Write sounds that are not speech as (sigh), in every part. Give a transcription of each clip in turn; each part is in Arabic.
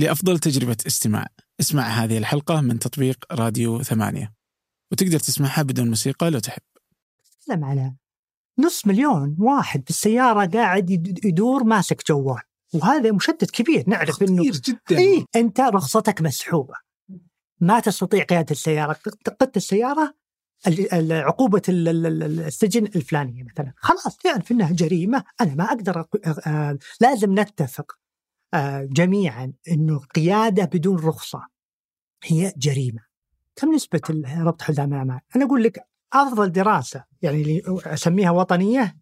لأفضل تجربة استماع. اسمع هذه الحلقة من تطبيق راديو ثمانية. وتقدر تسمعها بدون موسيقى لو تحب. تكلم على نص مليون واحد في السيارة قاعد يد- يدور ماسك جوال. وهذا مشتت كبير. نعرف إنه كثير جدا. اي أنت رخصتك مسحوبة. ما تستطيع قيادة السيارة. قدت السيارة ال- السجن الفلانية مثلا. خلاص تعرف إنها جريمة. أنا ما أقدر أق- آه، لازم نتفق. جميعا إنه القياده بدون رخصة هي جريمة. كم نسبة ال- ربط حزام الامان؟ أنا أقول لك أفضل دراسة يعني اللي أسميها وطنية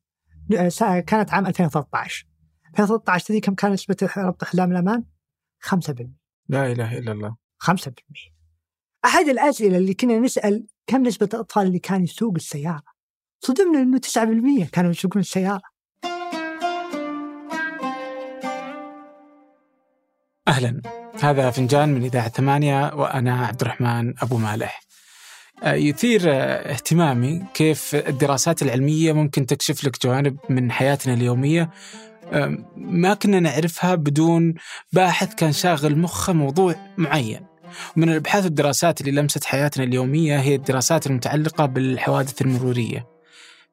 آه، كانت عام 2013 2013 تدري كم كان نسبة ربط حزام الامان؟ 5% لا إله إلا الله. 5% أحد الأسئلة اللي كنا نسأل كم نسبة الأطفال اللي كانوا يسوق السيارة؟ صدمنا أنه 9% كانوا يسوقون السيارة. أهلا. هذا فنجان من إذاعة ثمانية وأنا عبد الرحمن أبو مالح. آه، يثير آه، اهتمامي كيف الدراسات العلمية ممكن تكشف لك جوانب من حياتنا اليومية ما كنا نعرفها بدون باحث كان شاغل مخه موضوع معين. ومن الأبحاث والدراسات اللي لمست حياتنا اليومية هي الدراسات المتعلقة بالحوادث المرورية.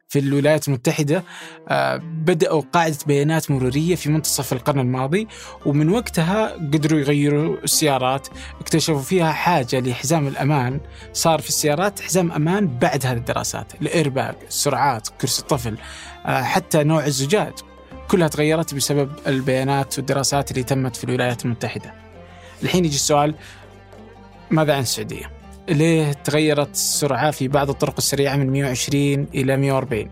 في الولايات المتحدة آه، بدأوا قاعدة بيانات مرورية في منتصف القرن الماضي ومن وقتها قدروا يغيروا السيارات، اكتشفوا فيها حاجة لحزام الأمان، صار في السيارات حزام أمان بعد هذه الدراسات، الايرباج، السرعات، كرسي الطفل، آه، حتى نوع الزجاج. كلها تغيرت بسبب البيانات والدراسات اللي تمت في الولايات المتحدة. الحين يجي السؤال ماذا عن السعودية؟ ليه تغيرت السرعة في بعض الطرق السريعة من 120 إلى 140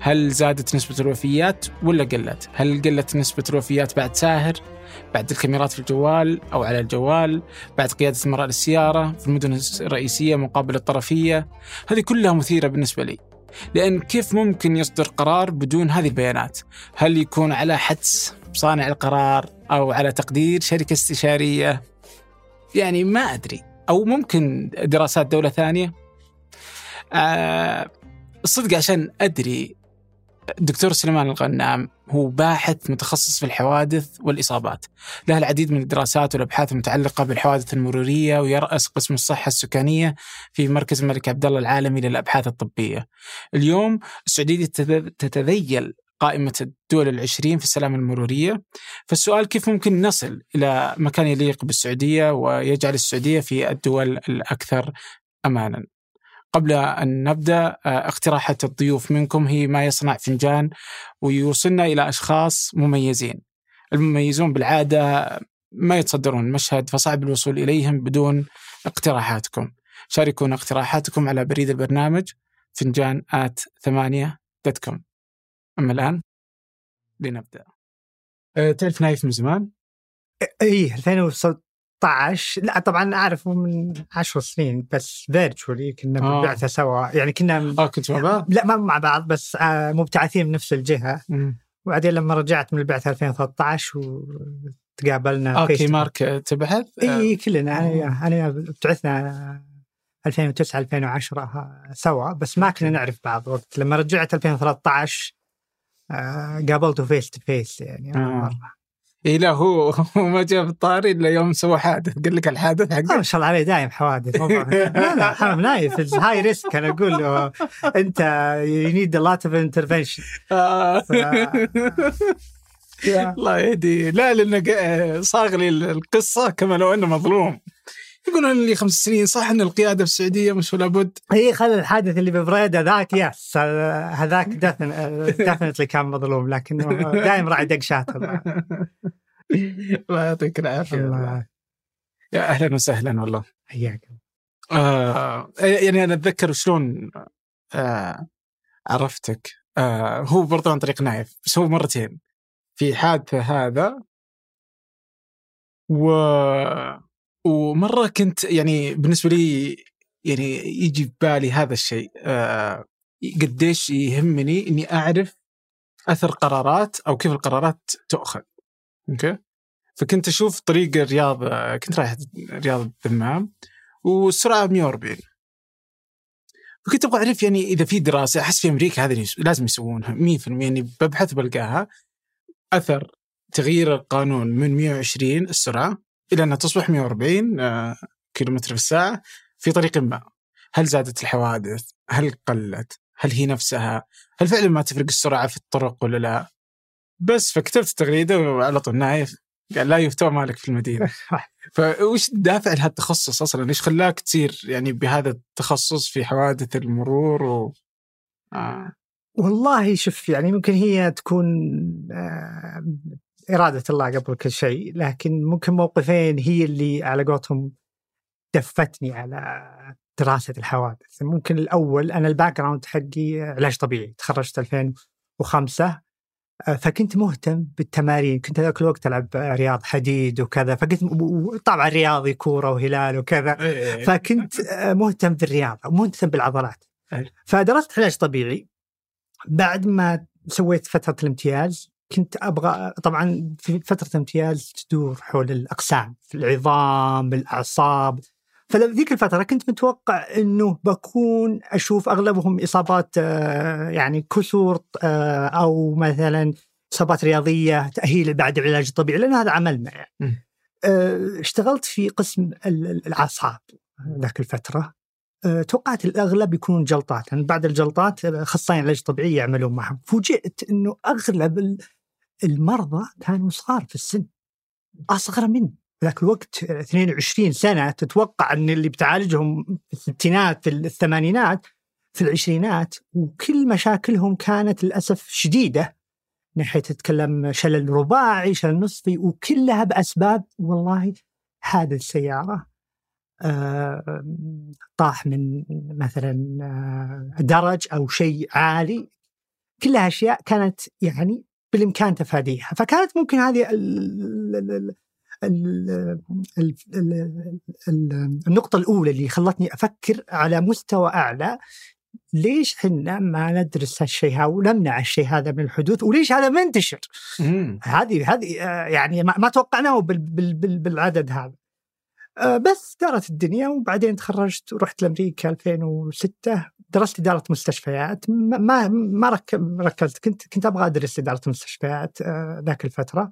هل زادت نسبة الوفيات ولا قلت؟ هل قلت نسبة الوفيات بعد ساهر؟ بعد الكاميرات في الجوال أو على الجوال؟ بعد قيادة المرأة للسيارة في المدن الرئيسية مقابل الطرفية؟ هذه كلها مثيرة بالنسبة لي لأن كيف ممكن يصدر قرار بدون هذه البيانات؟ هل يكون على حدس صانع القرار أو على تقدير شركة استشارية؟ يعني ما أدري أو ممكن دراسات دولة ثانية آه الصدق عشان أدري الدكتور سليمان الغنام هو باحث متخصص في الحوادث والإصابات له العديد من الدراسات والأبحاث المتعلقة بالحوادث المرورية ويرأس قسم الصحة السكانية في مركز الملك عبد الله العالمي للأبحاث الطبية. اليوم السعودية تتذ- تتذيل قائمة الدول العشرين في السلامه المرورية. فالسؤال كيف ممكن نصل إلى مكان يليق بالسعودية ويجعل السعودية في الدول الأكثر أمانا؟ قبل أن نبدأ آه، اقتراحات الضيوف منكم. هي ما يصنع فنجان ويوصلنا إلى أشخاص مميزين. المميزون بالعادة ما يتصدرون المشهد فصعب الوصول إليهم بدون اقتراحاتكم. شاركونا اقتراحاتكم على بريد البرنامج فنجان at ثمانية dot com أما الآن لنبدأ أه، تعرف نايف من زمان؟ اي 2016 لا طبعا أعرفه من 10 سنين بس virtually كنا آه. بالبعثه سوا يعني كنا آه كنت مع بعض؟ لا ما مع بعض بس آه، مبتعثين من نفس الجهة مم. وبعدين لما رجعت من البعثة 2013 وتقابلنا okay to- مارك تبحث؟ آه، اي كلنا أنا أنا ابتعثنا 2009 2010 سوا بس ما كنا نعرف بعض وقت لما رجعت 2013 آه، قابلته face to face يعني أول آه. مرة. اي لا هو هو (laughs) ما جاء بالطاري إلا يوم سوى حادث قال لك الحادث آه، حقه ما شاء الله عليه دايم حوادث لا لا حرام نايف high risk أنا أقول له أنت you need a lot of intervention آه. (laughs) الله يهدي لا لأنه صاغ لي القصة كما لو أنه مظلوم. يقولون لي خمس سنين صح إن القيادة في السعودية مش ولا بد؟ هي خل الحادث اللي ببريده ذاك yes هذاك definitely كان مظلوم لكنه دايم راعي دق شاطر (laughs) الله يعطيك العافية. يا أهلا وسهلا والله. حياك آه يعني أنا أتذكر شلون آه عرفتك. آه هو برضو عن طريق نايف بس هو مرتين. في حادثة هذا و ومرة كنت يعني بالنسبة لي يعني يجي في بالي هذا الشيء. آه قديش يهمني إني أعرف أثر قرارات أو كيف القرارات تؤخذ. okay؟ فكنت أشوف طريق الرياض كنت رايح رياض الدمام والسرعه 140 فكنت أبغى أعرف يعني إذا في دراسة أحس في أمريكا يس- لازم يسوونها 100% يعني ببحث بلقاها. أثر تغيير القانون من 120 السرعة إلى انها تصبح 140 آه، كيلومتر في الساعة في طريق ما هل زادت الحوادث؟ هل قلت؟ هل هي نفسها؟ هل فعلا ما تفرق السرعة في الطرق ولا لا؟ بس فكتبت التغريده وعلى طول نايف قال لا يفتوى مالك في المدينة (laughs) فوش الدافع لهذا التخصص أصلا؟ إيش خلاك تصير يعني بهذا التخصص في حوادث المرور و... آه. والله شوف يعني ممكن هي تكون إرادة الله قبل كل شيء لكن ممكن موقفين هي اللي على قولتهم دفتني على دراسة الحوادث. ممكن الأول أنا ال background حقي علاج طبيعي تخرجت 2005 آه، فكنت مهتم بالتمارين. كنت ذاك الوقت ألعب رياض حديد وكذا فكنت طبعا رياضي كورة وهلال وكذا إيه، إيه، إيه. فكنت آه، مهتم بالرياضة ومهتم بالعضلات. فدرست علاج طبيعي. بعد ما سويت فترة الامتياز كنت أبغى طبعا في فترة الامتياز تدور حول الأقسام في العظام الأعصاب. فذيك الفترة كنت متوقع إنه بكون أشوف أغلبهم إصابات آه، يعني كسور آه، أو مثلا إصابات رياضية تأهيل بعد العلاج الطبيعي لأن هذا عملنا يعني. آه، اشتغلت في قسم الأعصاب ذاك الفترة. توقعت الأغلب يكونون جلطات. يعني بعد الجلطات أخصائيين علاج طبيعي يعملون معهم. فوجئت إنه أغلب المرضى كانوا صغار في السن اصغر مني. ذاك الوقت 22 سنة تتوقع أن اللي بتعالجهم في الستينات في الثمانينات في العشرينات وكل مشاكلهم كانت للأسف شديدة ناحيه تتكلم شلل رباعي شلل نصفي وكلها بأسباب والله حادث سياره آه طاح من مثلا آه درج أو شيء عالي. كلها أشياء كانت يعني بالإمكان تفاديها فكانت ممكن هذه النقطة الأولى اللي خلتني أفكر على مستوى أعلى ليش إحنا ما ندرس هالشيء هذا ونمنع الشيء هذا من الحدوث وليش هذا منتشر؟ هذه هذه آه، يعني ما توقعناه بالعدد هذا. آه، بس دارت الدنيا وبعدين تخرجت ورحت لأمريكا 2006 درست إدارة مستشفيات ما ما ركزت. كنت كنت أبغى أدرس إدارة مستشفيات آه، ذاك الفترة.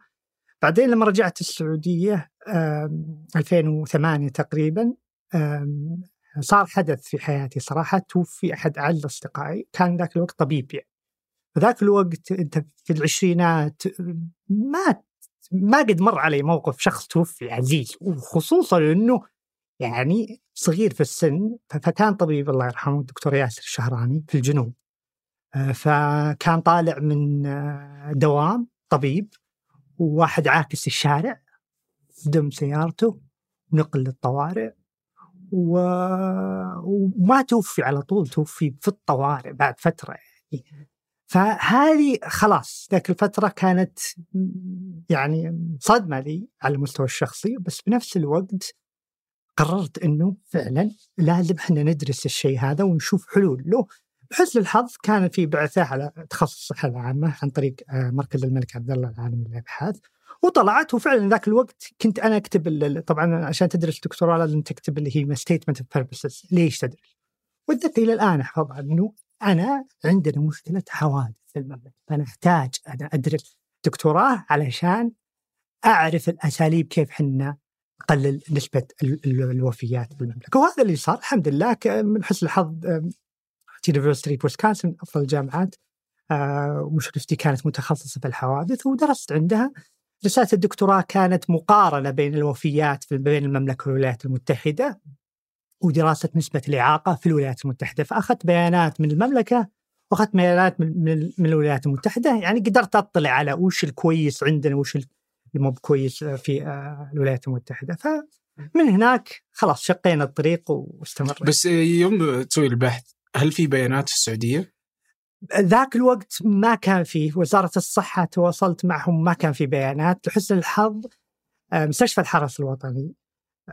بعدين لما رجعت السعودية 2008 تقريبا صار حدث في حياتي صراحة. توفي أحد أعز أصدقائي. كان ذاك الوقت طبيب يعني. فذاك الوقت أنت في العشرينات ما ما قد مر علي موقف شخص توفي عزيز. وخصوصا إنه يعني صغير في السن فكان طبيب الله يرحمه الدكتور ياسر الشهراني في الجنوب. آه، فكان طالع من آه، دوام طبيب وواحد عاكس الشارع دم سيارته نقل للطوارئ و... وما توفي على طول توفي في الطوارئ بعد فترة يعني. فهذه خلاص ذاك الفترة كانت يعني صدمة لي على المستوى الشخصي بس بنفس الوقت قررت إنه فعلا لازم إحنا ندرس الشيء هذا ونشوف حلول. له بحسن الحظ كان في بعثة على تخصص الصحه العامه عن طريق آه، مركز الملك عبد الله العالمي للأبحاث. وطلعت وفعلا ذاك الوقت كنت أنا أكتب طبعا عشان تدرس دكتوراه لازم تكتب اللي هي statement of purpose ليش تدرس؟ واتذكر إلى الآن احفظها إنه أنا عندنا مشكلة حوادث في المملكة. فأنا أحتاج أنا أدرس دكتوراه علشان أعرف الأساليب كيف إحنا نقلل نسبة الوفيات في المملكة. وهذا اللي صار. الحمد لله من حسن الحظ University ويسكونسن أفضل الجامعات آه، ومشرفتي كانت متخصصة في الحوادث ودرست عندها. رسالة الدكتوراه كانت مقارنة بين الوفيات بين المملكة والولايات المتحدة ودراسة نسبة الإعاقة في الولايات المتحدة. فأخذت بيانات من المملكة وأخذت بيانات من, من الولايات المتحدة. يعني قدرت أطلع على وش الكويس عندنا وش مو بكويس في آه، الولايات المتحدة. فمن هناك خلاص شقينا الطريق واستمر. بس يوم تسوي البحث هل في بيانات في السعودية؟ ذاك الوقت ما كان فيه وزارة الصحة تواصلت معهم ما كان في بيانات. لحسن الحظ آه، مستشفى الحرس الوطني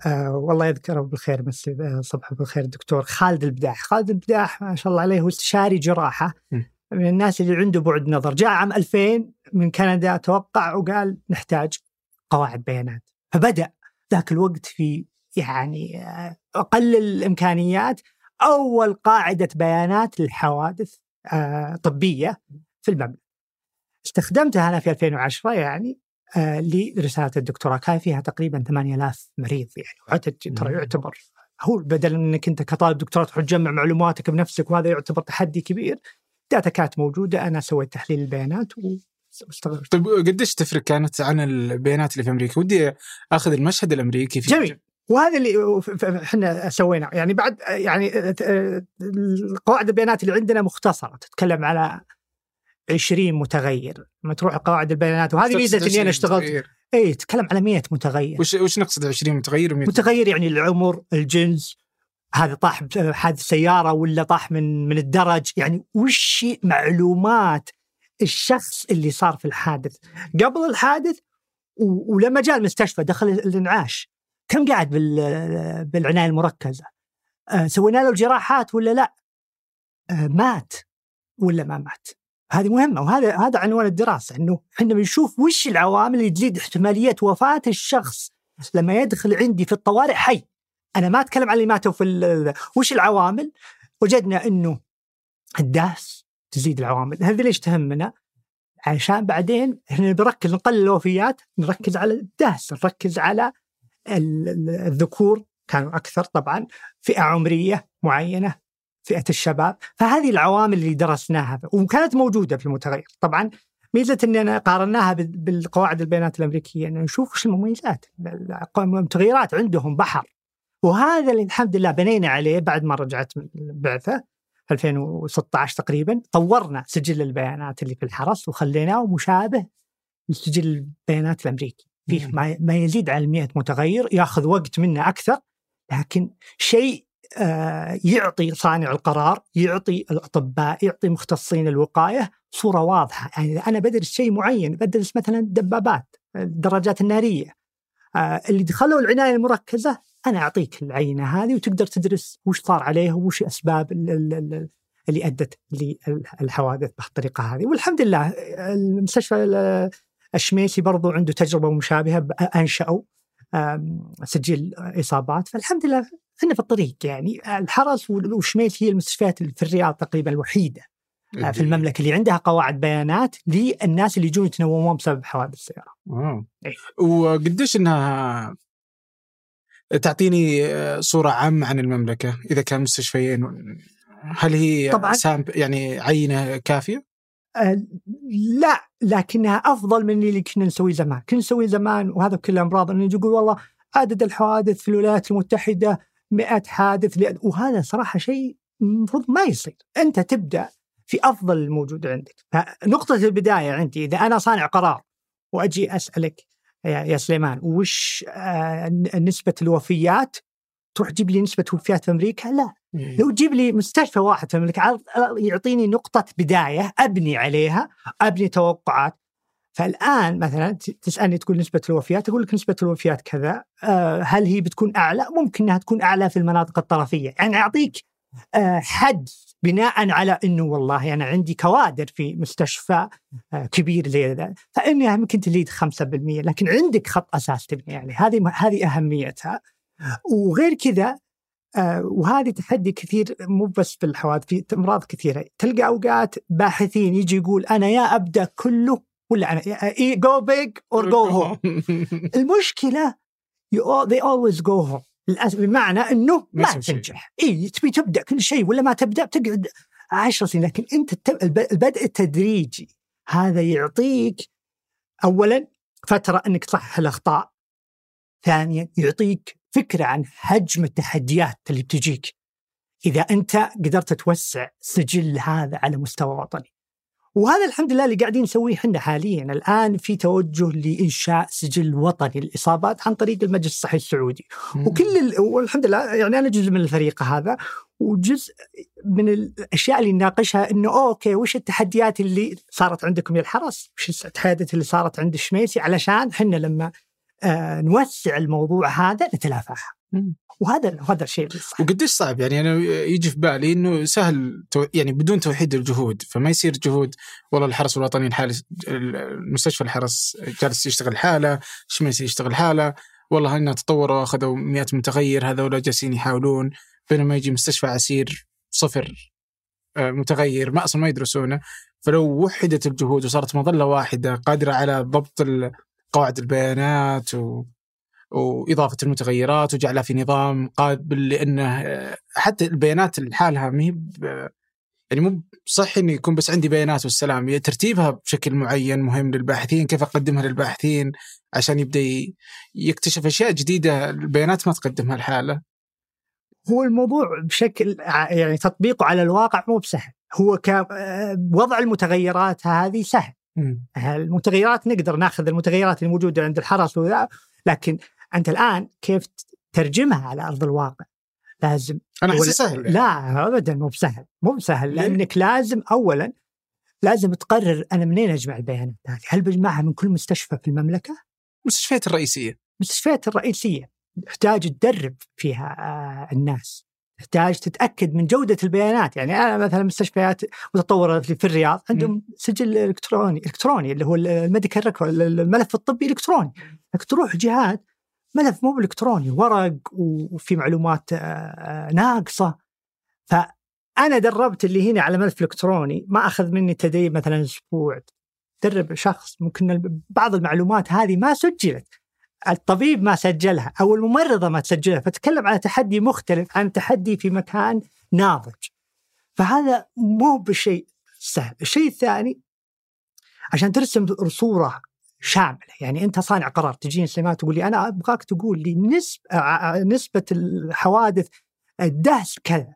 أه والله يذكره بالخير آه، صبح بالخير الدكتور خالد البداح. خالد البداح ما شاء الله عليه هو استشاري جراحة. من الناس اللي عنده بعد نظر. جاء عام 2000 من كندا توقع وقال نحتاج قواعد بيانات. فبدأ ذاك الوقت في يعني آه، أقل الإمكانيات أول قاعدة بيانات للحوادث آه، طبية في المملكة. استخدمتها أنا في 2010 يعني آه لرسالة الدكتوراه. كان فيها تقريبا 8000 مريض يعني ترى. يعتبر هو بدل إنك أنت كطالب دكتوراه تروح تجمع معلوماتك بنفسك وهذا يعتبر تحدي كبير. data كانت موجودة أنا سويت تحليل البيانات واستغربت طيب قديش تفرق كانت عن البيانات اللي في أمريكا؟ ودي أخذ المشهد الأمريكي في جميل. وهذا اللي إحنا سويناه. يعني بعد يعني قواعد البيانات اللي عندنا مختصرة تتكلم على 20 متغير. لما تروح قواعد البيانات وهذه ميزة إني أنا اشتغلت. اي تتكلم على 100 متغير. وش وش نقصد 20 متغير و100 متغير يعني العمر الجنس هذا طاح بحادث سيارة ولا طاح من من الدرج؟ يعني وش معلومات الشخص اللي صار في الحادث؟ قبل الحادث ولما جاء المستشفى دخل الانعاش كم قاعد بال- بالعناية المركزة؟ آه، سوينا له الجراحات ولا لا؟ آه، مات ولا ما مات؟ هذه مهمة وهذا هذا عنوان الدراسة إنه إحنا بنشوف وش العوامل اللي تزيد احتمالية وفاة الشخص لما يدخل عندي في الطوارئ حي. أنا ما أتكلم عن اللي ماتوا في وش العوامل؟ وجدنا إنه الداس تزيد العوامل. هذه ليش تهمنا؟ عشان بعدين إحنا بنركز نقلل الوفيات نركز على الداس نركز على ال- ال- الذكور كانوا أكثر طبعا فئة عمرية معينة فئة الشباب. فهذه العوامل اللي درسناها. وكانت موجودة في المتغير. طبعا ميزة اننا قارناها بال- بالقواعد البيانات الأمريكية نشوف وش المميزات. المتغيرات عندهم بحر. وهذا اللي الحمد لله بنينا عليه بعد ما رجعت من البعثة 2016 تقريبا طورنا سجل البيانات اللي في الحرس وخليناه مشابه لسجل البيانات الأمريكي فيه. ما ما يزيد عن 100 متغير ياخذ وقت منا أكثر لكن شيء آه، يعطي صانع القرار يعطي الأطباء يعطي مختصين الوقاية صورة واضحة يعني أنا بدرس شيء معين بدرس مثلا الدبابات الدراجات النارية آه، اللي دخلوا العناية المركزة أنا أعطيك العينة هذه وتقدر تدرس وش صار عليه وش أسباب ال- ال- ال- اللي أدت للحوادث بهالطريقه هذه. والحمد لله المستشفى ال- الشميسي برضو عنده تجربة مشابهة آم، سجل إصابات. فالحمد لله إحنا في الطريق يعني. الحرس والشميسي هي المستشفيات في الرياض تقريبا الوحيدة آه، في المملكة اللي عندها قواعد بيانات للناس اللي يجون يتنومون بسبب حوادث السيارة. إيه. وقديش إنها تعطيني آه، صورة عامة عن المملكة إذا كان مستشفيين هل هي طبعاً. يعني عينة كافية؟ آه، لا لكنها أفضل من اللي كنا نسويه زمان، كنا نسويه زمان وهذا كل امراض انه يقول والله عدد الحوادث في الولايات المتحدة 100 حادث لأ- وهذا صراحة شيء المفروض ما يصير، أنت تبدأ في أفضل الموجود عندك، فنقطة البداية عندي إذا أنا صانع قرار وأجي أسألك يا سليمان وش آه، نسبة الوفيات؟ تروح تجيب لي نسبة وفيات في أمريكا؟ لا لو تجيب لي مستشفى واحد في المملكه يعطيني نقطة بداية أبني عليها أبني توقعات فالآن مثلا تسألني تقول نسبة الوفيات أقول لك نسبة الوفيات كذا آه، هل هي بتكون أعلى؟ ممكن إنها تكون أعلى في المناطق الطرفية، يعني أعطيك حد بناء على إنه والله أنا عندي كوادر في مستشفى آه، كبير زي ذا. فانها ممكن تزيد 5% لكن عندك خط أساس تبني عليه. هذه هذه أهميتها. وغير كذا آه، وهذه تحدي كثير مو بس في الحوادث في أمراض كثيرة. تلقى أوقات باحثين يجي يقول أنا يا أبدأ كله ولا أنا go big or go home المشكلة you all, they always go home. بمعنى إنه ما. تنجح. إي تبي تبدأ كل شيء ولا ما تبدأ بتقعد عشر سنين لكن أنت البدء التدريجي هذا يعطيك اولا فترة إنك تصحح الأخطاء ثانيا يعطيك فكرة عن حجم التحديات اللي بتجيك. إذا أنت قدرت توسع سجل هذا على مستوى وطني. وهذا الحمد لله اللي قاعدين نسويه إحنا حاليا الآن في توجه لإنشاء سجل وطني للإصابات عن طريق المجلس الصحي السعودي وكل ال... والحمد لله يعني أنا جزء من الفريق هذا وجزء من الأشياء اللي نناقشها إنه أوكي وش التحديات اللي صارت عندكم يا الحرس؟ وش التحديات اللي صارت عند الشميسي علشان إحنا لما آه نوسع الموضوع هذا نتلافاها. وهذا هذا الشيء اللي صح. وقديش صعب؟ يعني أنا يجي في بالي إنه سهل تو يعني بدون توحيد الجهود فما يصير جهود والله الحرس الوطني الحالي المستشفى الحرس جالس يشتغل حالة شميسي يشتغل حالة والله انها تطوروا أخذوا 100 متغير هذول جالسين يحاولون بينما يجي مستشفى عسير صفر آه، متغير ما أصلا ما يدرسونه. فلو وحدت الجهود وصارت مظلة واحدة قادرة على ضبط قواعد البيانات و... وإضافة المتغيرات وجعلها في نظام قابل لأنه حتى البيانات لحالها ما هي يعني مو صح إنه يكون بس عندي بيانات والسلام ترتيبها بشكل معين مهم للباحثين كيف أقدمها للباحثين عشان يبدأ يكتشف أشياء جديدة البيانات ما تقدمها الحالة هو الموضوع بشكل يعني تطبيقه على الواقع مو بسهل. هو وضع المتغيرات هذه سهل. المتغيرات نقدر ناخذ المتغيرات الموجودة عند الحرس لكن أنت الآن كيف ترجمها على أرض الواقع؟ لازم أنا احس سهل يعني. لا ابدا مو بسهل. مو بسهل لأنك لازم اولا لازم تقرر أنا منين أجمع البيانات هذه؟ هل بجمعها من كل مستشفى في المملكة؟ المستشفيات الرئيسية. المستشفيات الرئيسية. تحتاج تدرب فيها آه، الناس. تحتاج تتأكد من جودة البيانات. يعني أنا مثلا مستشفيات متطورة في الرياض عندهم سجل إلكتروني إلكتروني اللي هو ال medical record الملف الطبي إلكتروني. إنك تروح جهات ملف مو بإلكتروني ورق وفي معلومات ناقصة. فأنا دربت اللي هنا على ملف إلكتروني ما أخذ مني تدريب مثلا أسبوع. درب شخص ممكن بعض المعلومات هذه ما سجلت. الطبيب ما سجلها أو الممرضة ما تسجلها فتكلم على تحدي مختلف عن تحدي في مكان ناضج. فهذا مو بشيء سهل. الشيء الثاني عشان ترسم صورة شاملة. يعني أنت صانع قرار تجيني سليمان تقول لي أنا أبغاك تقول لي نسبه نسبة الحوادث الدهس كذا.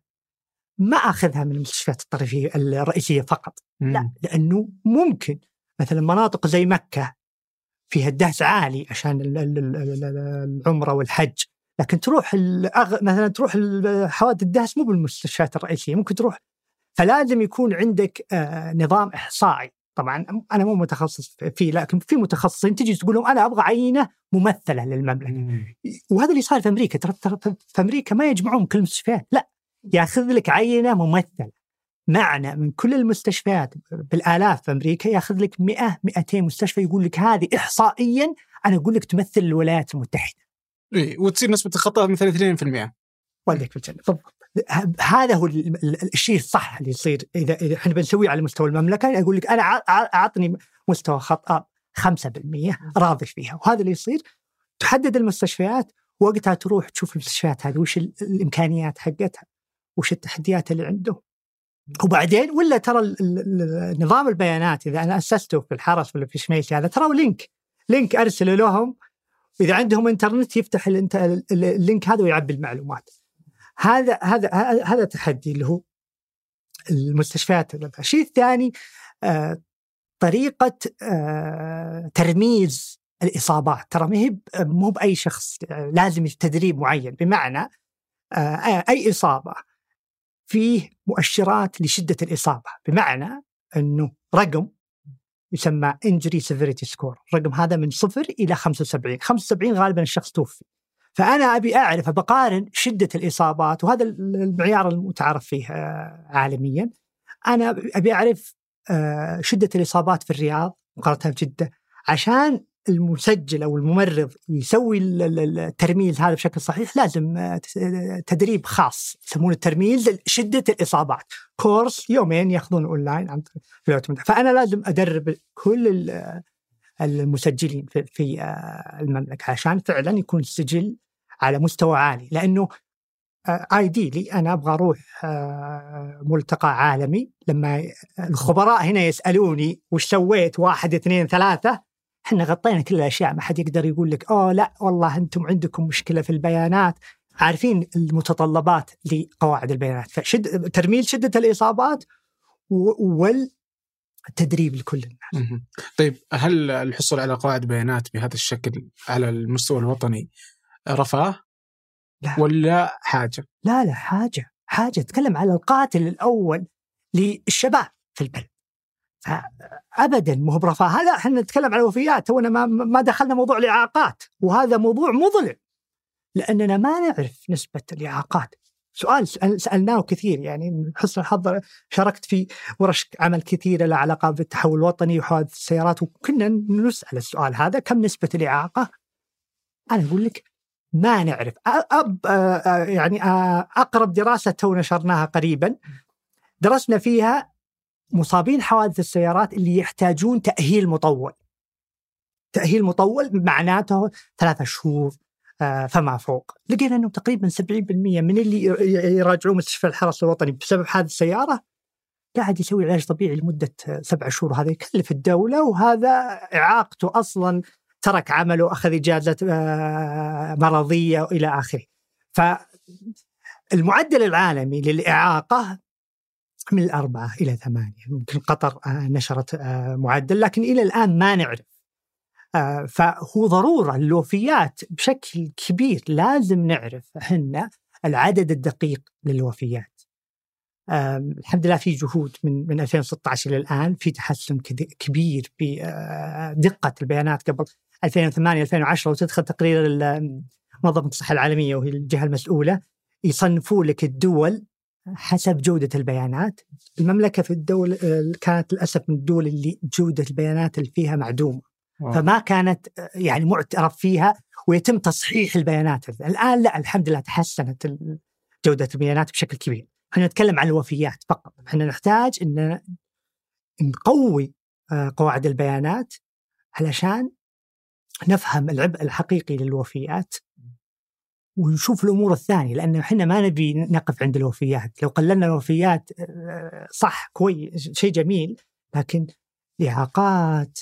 ما أخذها من المستشفيات الطرفية الرئيسية فقط. مم. لا لأنه ممكن. مثلا مناطق زي مكة فيها الدهس عالي عشان العمرة والحج. لكن تروح مثلا تروح حوادث الدهس مو بالمستشفيات الرئيسية ممكن تروح. فلازم يكون عندك آه، نظام إحصائي. طبعا أنا مو متخصص فيه لكن في متخصصين تجي تقول لهم أنا أبغى عينة ممثلة للمملكة وهذا اللي صار في أمريكا ترى في أمريكا ما يجمعون كل المستشفيات لا ياخذ لك عينة ممثلة معنى من كل المستشفيات بالآلاف في أمريكا ياخذ لك 100 200 مستشفى يقول لك هذه احصائيا أنا أقول لك تمثل الولايات المتحدة. اي وتصير نسبة الخطأ مثلا 2%. والديك في الجنه بالضبط. هذا هو الشيء الصح اللي يصير اذا إذا إحنا بنسويه على مستوى المملكة. أقول لك أنا أعطني مستوى خطا 5% راضي فيها. وهذا اللي يصير. تحدد المستشفيات. وقتها تروح تشوف المستشفيات هذه وش الإمكانيات حقتها وش التحديات اللي عندهم وبعدين ولا ترى نظام البيانات إذا أنا أسسته في الحرس ولا في شميسي هذا ترى link. link أرسله لهم. إذا عندهم إنترنت يفتح ال link هذا ويعبي المعلومات. هذا هذا هذا تحدي اللي هو المستشفيات الشيء الثاني آه، طريقة آه، ترميز الإصابات. ترى ما هي مو بأي شخص آه، لازم تدريب معين. بمعنى أي إصابة فيه مؤشرات لشدة الإصابة. بمعنى أنه رقم يسمى injury severity score الرقم هذا من صفر إلى 75 75 غالبا الشخص توفي. فأنا أبي أعرف بقارن شدة الإصابات وهذا المعيار المتعارف فيه آه، عالميا. أنا أبي أعرف آه، شدة الإصابات في الرياض مقارنة بجدة عشان المسجل أو الممرض يسوي الترميز هذا بشكل صحيح لازم آه، تدريب خاص يسمونه الترميز شده الإصابات. course يومين ياخذون أونلاين عن فأنا لازم أدرب كل المسجلين في المملكة عشان فعلا يكون السجل على مستوى عالي لأنه ايديلي آه، أنا أبغى أروح آه، ملتقى عالمي. لما الخبراء هنا يسألوني وش سويت واحد اثنين ثلاثة إحنا غطينا كل الأشياء ما حد يقدر يقول لك أوه لا والله أنتم عندكم مشكلة في البيانات. عارفين المتطلبات لقواعد البيانات. فشد ترميل شدة الإصابات والتدريب لكل الناس. طيب هل الحصول على قواعد بيانات بهذا الشكل على المستوى الوطني رفاه لا. ولا حاجة؟ لا لا حاجة حاجة. تكلم على القاتل الأول للشباب في البلد ابدا مو برفاه. هذا إحنا نتكلم على الوفيات. تونا ما ما دخلنا موضوع الإعاقات. وهذا موضوع مظلم. لأننا ما نعرف نسبة الإعاقات. سؤال سألناه كثير. يعني حسن الحظ شاركت في ورش عمل كثيرة لها علاقة بالتحول الوطني وحوادث السيارات. وكنا نسأل السؤال هذا كم نسبة الإعاقة؟ أنا أقول لك ما نعرف. أب يعني أقرب دراسة تو نشرناها قريبا درسنا فيها مصابين حوادث السيارات اللي يحتاجون تأهيل مطول. تأهيل مطول معناته ثلاثة شهور آه، فما فوق. لقينا إنه تقريبا 70% من اللي يراجعون مستشفى الحرس الوطني بسبب هذه السيارة قاعد يسوي علاج طبيعي لمدة سبع شهور. هذا يكلف الدولة وهذا إعاقته أصلا ترك عمله اخذ إجازة آه، مرضية والى آخره. فالمعدل العالمي للإعاقة من الأربعة إلى ثمانية ممكن قطر آه، نشرت معدل لكن إلى الآن ما نعرف فهو ضرورة الوفيات بشكل كبير لازم نعرف إحنا العدد الدقيق للوفيات. الحمد لله في جهود من من 2016 إلى الآن في تحسن كبير في دقة البيانات قبل 2008 2010 وتدخل تقرير منظمة الصحة العالمية وهي الجهة المسؤولة يصنفوا لك الدول حسب جودة البيانات. المملكة في الدول كانت للأسف من الدول اللي جودة البيانات اللي فيها معدومة. فما كانت يعني معترف فيها ويتم تصحيح البيانات. الآن لا الحمد لله تحسنت جودة البيانات بشكل كبير. إحنا نتكلم عن الوفيات فقط. إحنا نحتاج إن نقوي آه، قواعد البيانات علشان نفهم العبء الحقيقي للوفيات ونشوف الأمور الثانية لأنه إحنا ما نبي نقف عند الوفيات، لو قللنا الوفيات آه، صح كويس شيء جميل لكن الاعاقات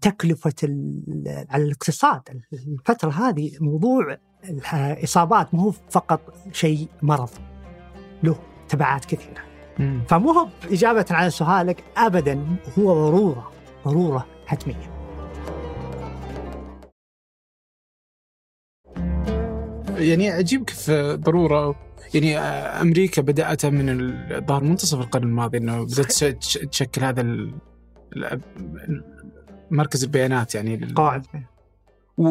تكلفة على الاقتصاد الفترة هذه موضوع الإصابات مو فقط شيء مرض له تبعات كثيرة. فمو هو إجابة على سؤالك أبدا هو ضرورة ضرورة حتمية. يعني عجيب كيف ضرورة. يعني أمريكا بدأت من الظاهر منتصف القرن الماضي إنه بدأت تشكل هذا مركز البيانات يعني قواعد و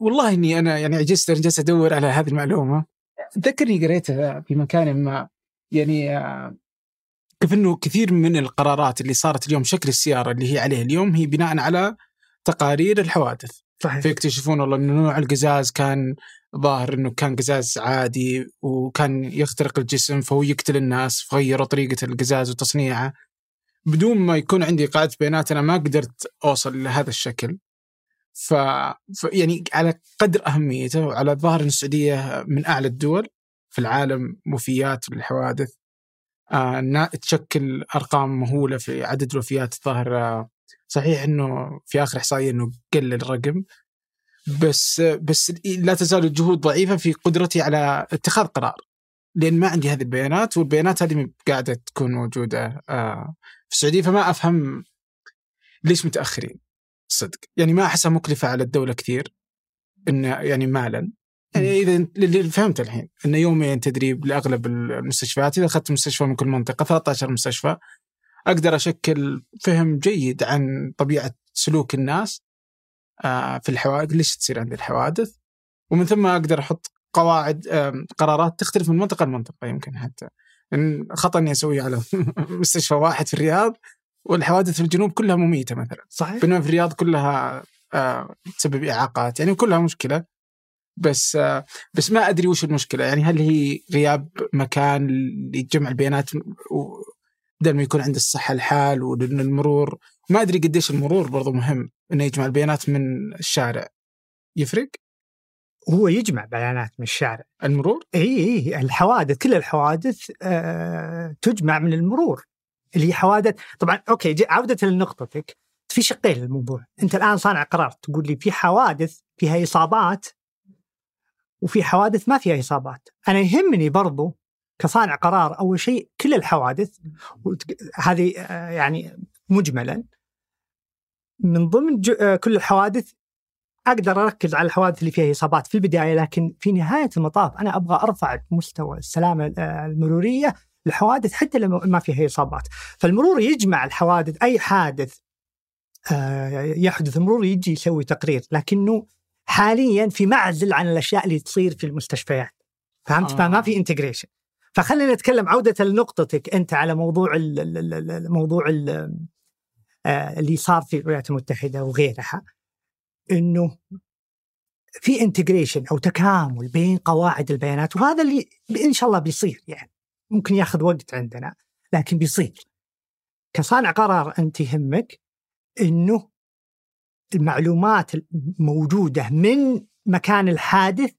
والله إني أنا يعني عجزت أنا جالس أدور على هذه المعلومة. اتذكرني قريتها في مكان ما. يعني آه، كيف إنه كثير من القرارات اللي صارت اليوم شكل السيارة اللي هي عليه اليوم هي بناء على تقارير الحوادث. صحيح. فيكتشفون والله إنه نوع القزاز كان ظاهر إنه كان قزاز عادي وكان يخترق الجسم فهو يقتل الناس فغيروا طريقة القزاز وتصنيعه. بدون ما يكون عندي قاعدة بيانات أنا ما قدرت أوصل لهذا الشكل. ف... ف يعني على قدر أهميته وعلى الظاهر إن السعودية من أعلى الدول في العالم وفيات الحوادث آه تشكل أرقام مهولة في عدد الوفيات الظاهر صحيح إنه في آخر إحصائية إنه قل الرقم بس بس لا تزال الجهود ضعيفة في قدرتي على اتخاذ قرار لأن ما عندي هذه البيانات والبيانات هذه قاعدة تكون موجودة آه في السعودية فما أفهم ليش متأخرين. صدق. يعني ما أحسها مكلفة على الدولة كثير انه يعني مالا. يعني إذا اللي فهمت الحين انه يومين تدريب لأغلب المستشفيات إذا أخذت مستشفى من كل منطقة 13 مستشفى أقدر أشكل فهم جيد عن طبيعة سلوك الناس آه، في الحوادث ليش تصير عندي الحوادث؟ ومن ثم أقدر أحط قواعد قرارات تختلف من منطقة لمنطقة يمكن حتى. إن خطأ إني أسويه على (laughs) مستشفى واحد في الرياض والحوادث في الجنوب كلها مميتة مثلا. صحيح. بينما في الرياض كلها آه تسبب إعاقات يعني كلها مشكلة. بس آه بس ما أدري وش المشكلة يعني هل هي غياب مكان لجمع البيانات بدل ما يكون عند الصحة الحال والمرور ما أدري قديش المرور برضو مهم إنه يجمع البيانات من الشارع. يفرق؟ هو يجمع بيانات من الشارع. المرور؟ إي إي الحوادث كل الحوادث آه تجمع من المرور. اللي هي حوادث طبعا أوكي عودة لنقطتك. في شقين للموضوع أنت الآن صانع قرار تقول لي في حوادث فيها إصابات وفي حوادث ما فيها إصابات. أنا يهمني برضو كصانع قرار أول شيء كل الحوادث هذه آه، يعني مجملا. من ضمن آه، كل الحوادث أقدر أركز على الحوادث اللي فيها إصابات في البداية لكن في نهاية المطاف أنا أبغى أرفع مستوى السلامة المرورية للحوادث حتى لو ما فيها إصابات. فالمرور يجمع الحوادث أي حادث آه، يحدث المرور يجي يسوي تقرير لكنه حاليا في معزل عن الأشياء اللي تصير في المستشفيات. فهمت؟ آه. فما في انتجريشن فخلينا نتكلم عودة لنقطتك أنت على موضوع الموضوع آه، اللي صار في الولايات المتحدة وغيرها. إنه في انتجريشن أو تكامل بين قواعد البيانات وهذا اللي إن شاء الله بيصير يعني. ممكن ياخذ وقت عندنا لكن بيصير. كصانع قرار أنت يهمك إنه المعلومات الموجودة من مكان الحادث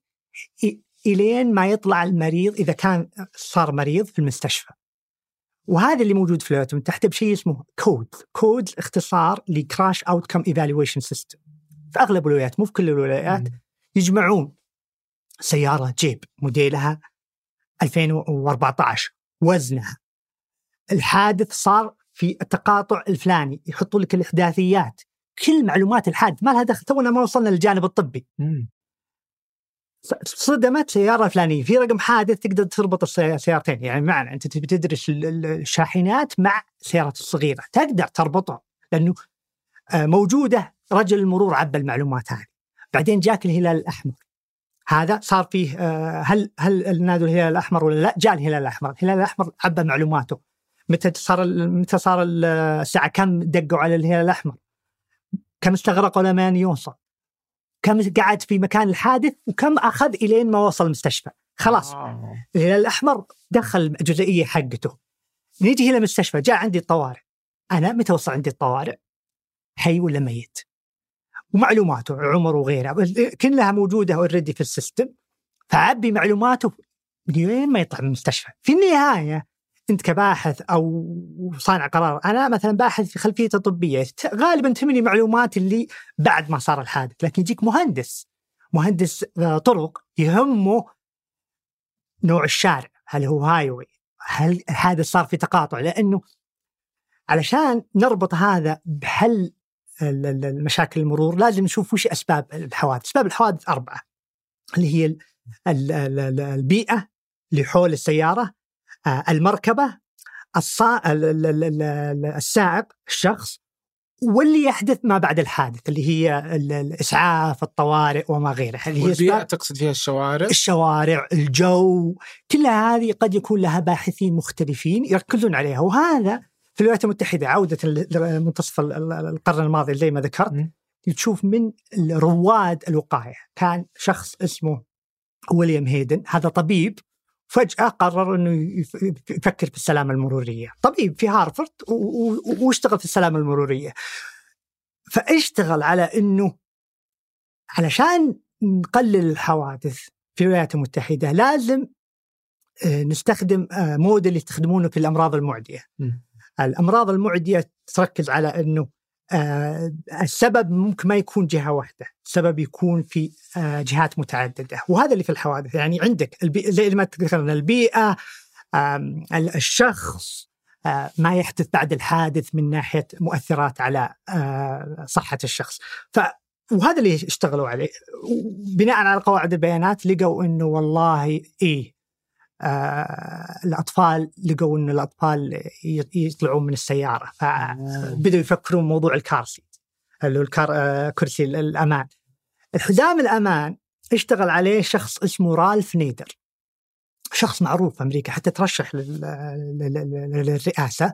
إلين ما يطلع المريض إذا كان صار مريض في المستشفى. وهذا اللي موجود في الولايات المتحده بشيء اسمه CODES، CODES اختصار ل crash outcome evaluation system. في أغلب الولايات مو في كل الولايات يجمعون سيارة جيب موديلها 2014 وزنها. الحادث صار في التقاطع الفلاني يحطوا لك الإحداثيات. كل معلومات الحادث ما لها دخل تونا ما وصلنا للجانب الطبي. صدمت سيارة فلانية. في رقم حادث تقدر تربط السيارتين يعني معنى أنت تبي تدرس الشاحنات مع السيارات الصغيرة. تقدر تربطهم لأنه آه، موجودة رجل المرور عبى المعلومات هذه. بعدين جاك الهلال الأحمر. هذا صار فيه آه، هل هل نادوا الهلال الأحمر ولا لا؟ جاء الهلال الأحمر، الهلال الأحمر عبى معلوماته. متى صار متى صار الساعة كم دقوا على الهلال الأحمر؟ كم استغرقوا لما يوصل؟ كم قعد في مكان الحادث وكم أخذ إلين ما وصل المستشفى؟ خلاص آه. الهلال الأحمر دخل الجزئية حقته نيجي إلى المستشفى جاء عندي الطوارئ أنا متى وصل عندي الطوارئ؟ حي ولا ميت؟ ومعلوماته عمر وغيرها كلها موجودة already في ال system فعبي معلوماته لين ما يطلع من المستشفى في النهاية انت كباحث أو صانع قرار أنا مثلا باحث في خلفيته طبيه غالبا تهمني معلومات اللي بعد ما صار الحادث لكن يجيك مهندس مهندس آه، طرق يهمه نوع الشارع هل هو هاي هل الحادث صار في تقاطع لأنه علشان نربط هذا بحل المشاكل المرور لازم نشوف وش أسباب الحوادث، أسباب الحوادث أربعة اللي هي البيئة اللي حول السيارة، آه، المركبة، السائق الشخص واللي يحدث ما بعد الحادث اللي هي الإسعاف، الطوارئ وما غيره. اللي هي البيئة تقصد فيها الشوارع؟ الشوارع، الجو، كلها هذه قد يكون لها باحثين مختلفين يركزون عليها. وهذا في الولايات المتحدة عودة منتصف القرن الماضي زي ما ذكرت تشوف من رواد الوقايه كان شخص اسمه ويليام هيدن. هذا طبيب فجأة قرر إنه يفكر في السلامة المرورية، طبيب في هارفرد واشتغل في السلامة المرورية. فاشتغل على إنه علشان نقلل الحوادث في الولايات المتحدة لازم آه، نستخدم آه، موديل يستخدمونه في الأمراض المعدية. الأمراض المعدية تركز على إنه آه السبب ممكن ما يكون جهة واحدة، السبب يكون في آه جهات متعددة، وهذا اللي في الحوادث، يعني عندك زي ما ذكرنا البيئة آه الشخص آه ما يحدث بعد الحادث من ناحية مؤثرات على صحة الشخص، ف وهذا اللي اشتغلوا عليه. بناء على قواعد البيانات لقوا إنه والله إيه الأطفال لقوا إن الأطفال يطلعون من السيارة فبدأوا يفكرون موضوع الكارسي اللي هو الكار آه كرسي الأمان. الحزام الأمان اشتغل عليه شخص اسمه رالف نيدر. شخص معروف في أمريكا حتى ترشح للرئاسة.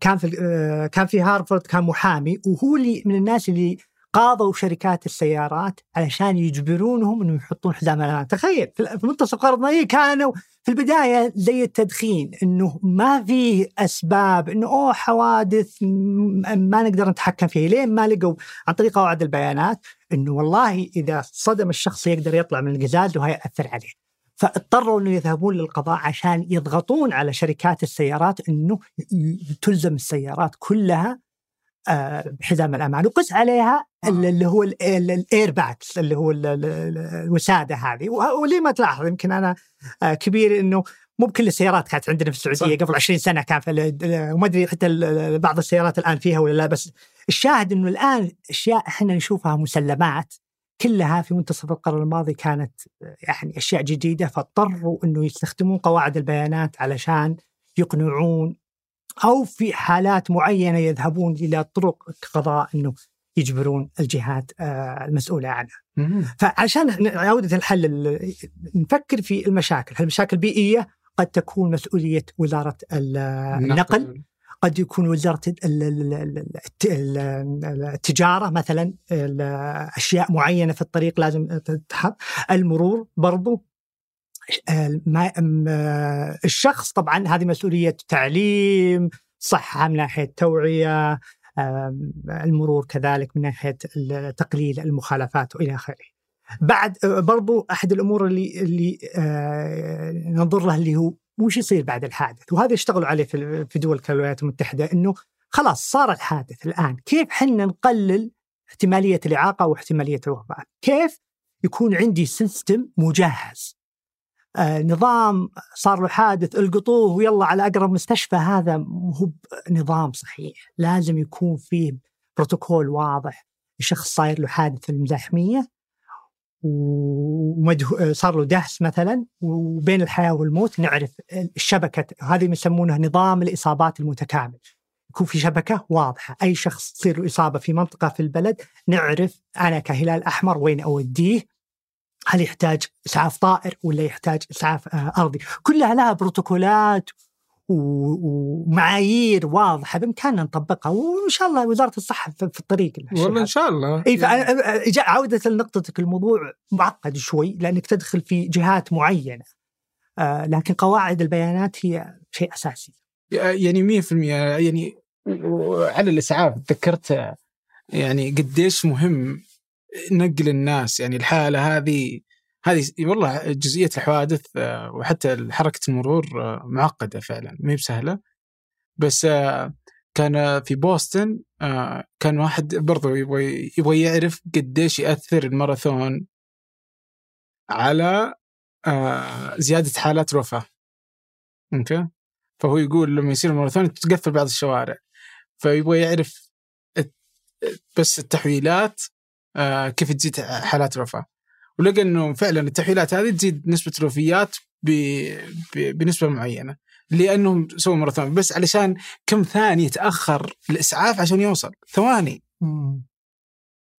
كان في آه، كان في هارفرد كان محامي وهو اللي من الناس اللي قاضوا شركات السيارات علشان يجبرونهم إنهم يحطون حزام تخيل في منتصف الماضي كانوا في البداية زي التدخين إنه ما في أسباب إنه أوه حوادث ما نقدر نتحكم فيها لين ما لقوا عن طريق قواعد البيانات إنه والله إذا صدم الشخص يقدر يطلع من القزاز وهيأثر عليه. فاضطروا إنه يذهبون للقضاء عشان يضغطون على شركات السيارات إنه تلزم السيارات كلها بحزام الأمان وقس عليها آه. اللي هو ال air bags اللي هو الوسادة هذه وليه ما تلاحظ يمكن أنا آه، كبير إنه مو بكل السيارات كانت عندنا في السعودية صح. قبل 20 سنة كان وما أدري حتى بعض السيارات الآن فيها ولا لا بس الشاهد إنه الآن أشياء إحنا نشوفها مسلمات كلها في منتصف القرن الماضي كانت يعني أشياء جديدة فاضطروا إنه يستخدمون قواعد البيانات علشان يقنعون أو في حالات معينة يذهبون إلى طرق قضاء إنه يجبرون الجهات آه، المسؤولة عنها. فعشان عودة الحل نفكر في المشاكل، المشاكل البيئية؟ قد تكون مسؤولية وزارة النقل. قد يكون وزارة التجارة مثلا أشياء معينة في الطريق لازم تتحط. المرور برضو الشخص طبعا هذه مسؤولية تعليم صحة من ناحية توعيه المرور كذلك من ناحية تقليل المخالفات وإلى آخره. بعد برضو أحد الأمور اللي اللي ننظر له اللي هو وش يصير بعد الحادث؟ وهذا يشتغلوا عليه في دول الولايات المتحدة إنه خلاص صار الحادث الآن. كيف حنا نقلل احتمالية الإعاقة واحتمالية الوفاة؟ كيف يكون عندي سيستم مجهز؟ آه نظام صار له حادث القطوه ويلا على أقرب مستشفى هذا هو نظام صحيح. لازم يكون فيه بروتوكول واضح. الشخص صاير له حادث في المزاحمية ومده... صار له دهس مثلا وبين الحياة والموت نعرف الشبكة هذه يسمونها نظام الإصابات المتكامل. يكون في شبكة واضحة. أي شخص تصير له إصابة في منطقة في البلد نعرف أنا كهلال أحمر وين أوديه هل يحتاج إسعاف طائر ولا يحتاج إسعاف آه، أرضي؟ كلها لها بروتوكولات ومعايير واضحة بإمكاننا نطبقها وإن شاء الله وزارة الصحة في الطريق والله إن شاء الله. إي يعني... عودة لنقطتك الموضوع معقد شوي لأنك تدخل في جهات معينة آه لكن قواعد البيانات هي شيء أساسي. يعني 100% يعني على الإسعاف تذكرت يعني قديش مهم نقل الناس يعني الحالة هذه هذه والله جزئية الحوادث آه، وحتى حركة المرور آه، معقدة فعلا ما هي بسهلة. بس آه، كان في بوسطن كان واحد برضو يبغى يبغى يعرف قديش يأثر الماراثون على زيادة حالات الوفاة. أوكي؟ فهو يقول لما يصير الماراثون تقفل بعض الشوارع. فيبغى يعرف بس التحويلات كيف تزيد حالات الوفاه ولقى إنه فعلا التحويلات هذه تزيد نسبة الوفيات بنسبة معينة لأنهم سووا ماراثون بس علشان كم ثانية تاخر الإسعاف عشان يوصل؟ ثواني.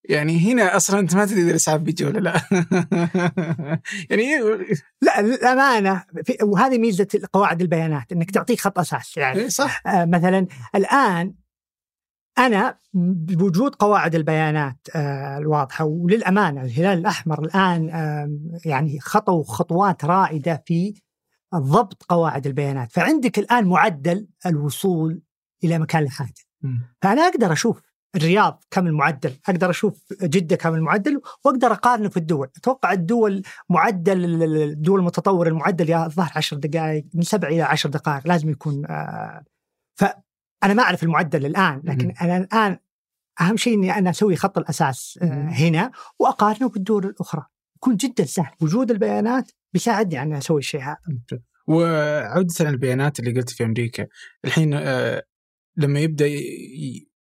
يعني هنا أصلا أنت ما تدري إذا الإسعاف بيجي ولا لا. (laughs) يعني لا الأمانة وهذه ميزة قواعد البيانات إنك تعطيك خط أساس يعني. إيه، صح. آه مثلا الآن أنا بوجود قواعد البيانات آه، الواضحة وللأمانة الهلال الأحمر الآن يعني خطوا خطوات رائدة في ضبط قواعد البيانات. فعندك الآن معدل الوصول إلى مكان الحادث. فأنا أقدر أشوف الرياض كم المعدل أقدر أشوف جدة كم المعدل وأقدر أقارنه في الدول. أتوقع الدول معدل الدول المتطورة المعدل يا الظاهر 10 دقائق من 7 إلى 10 دقائق لازم يكون آه، ف أنا ما أعرف المعدل الان لكن أنا الآن أهم شيء إني أنا أسوي خط الأساس آه، هنا وأقارنه بالدول الأخرى. يكون جدا سهل. وجود البيانات بيساعدني ان أسوي الشيء هذا. وعودة البيانات اللي قلت في أمريكا الحين آه، لما يبدأ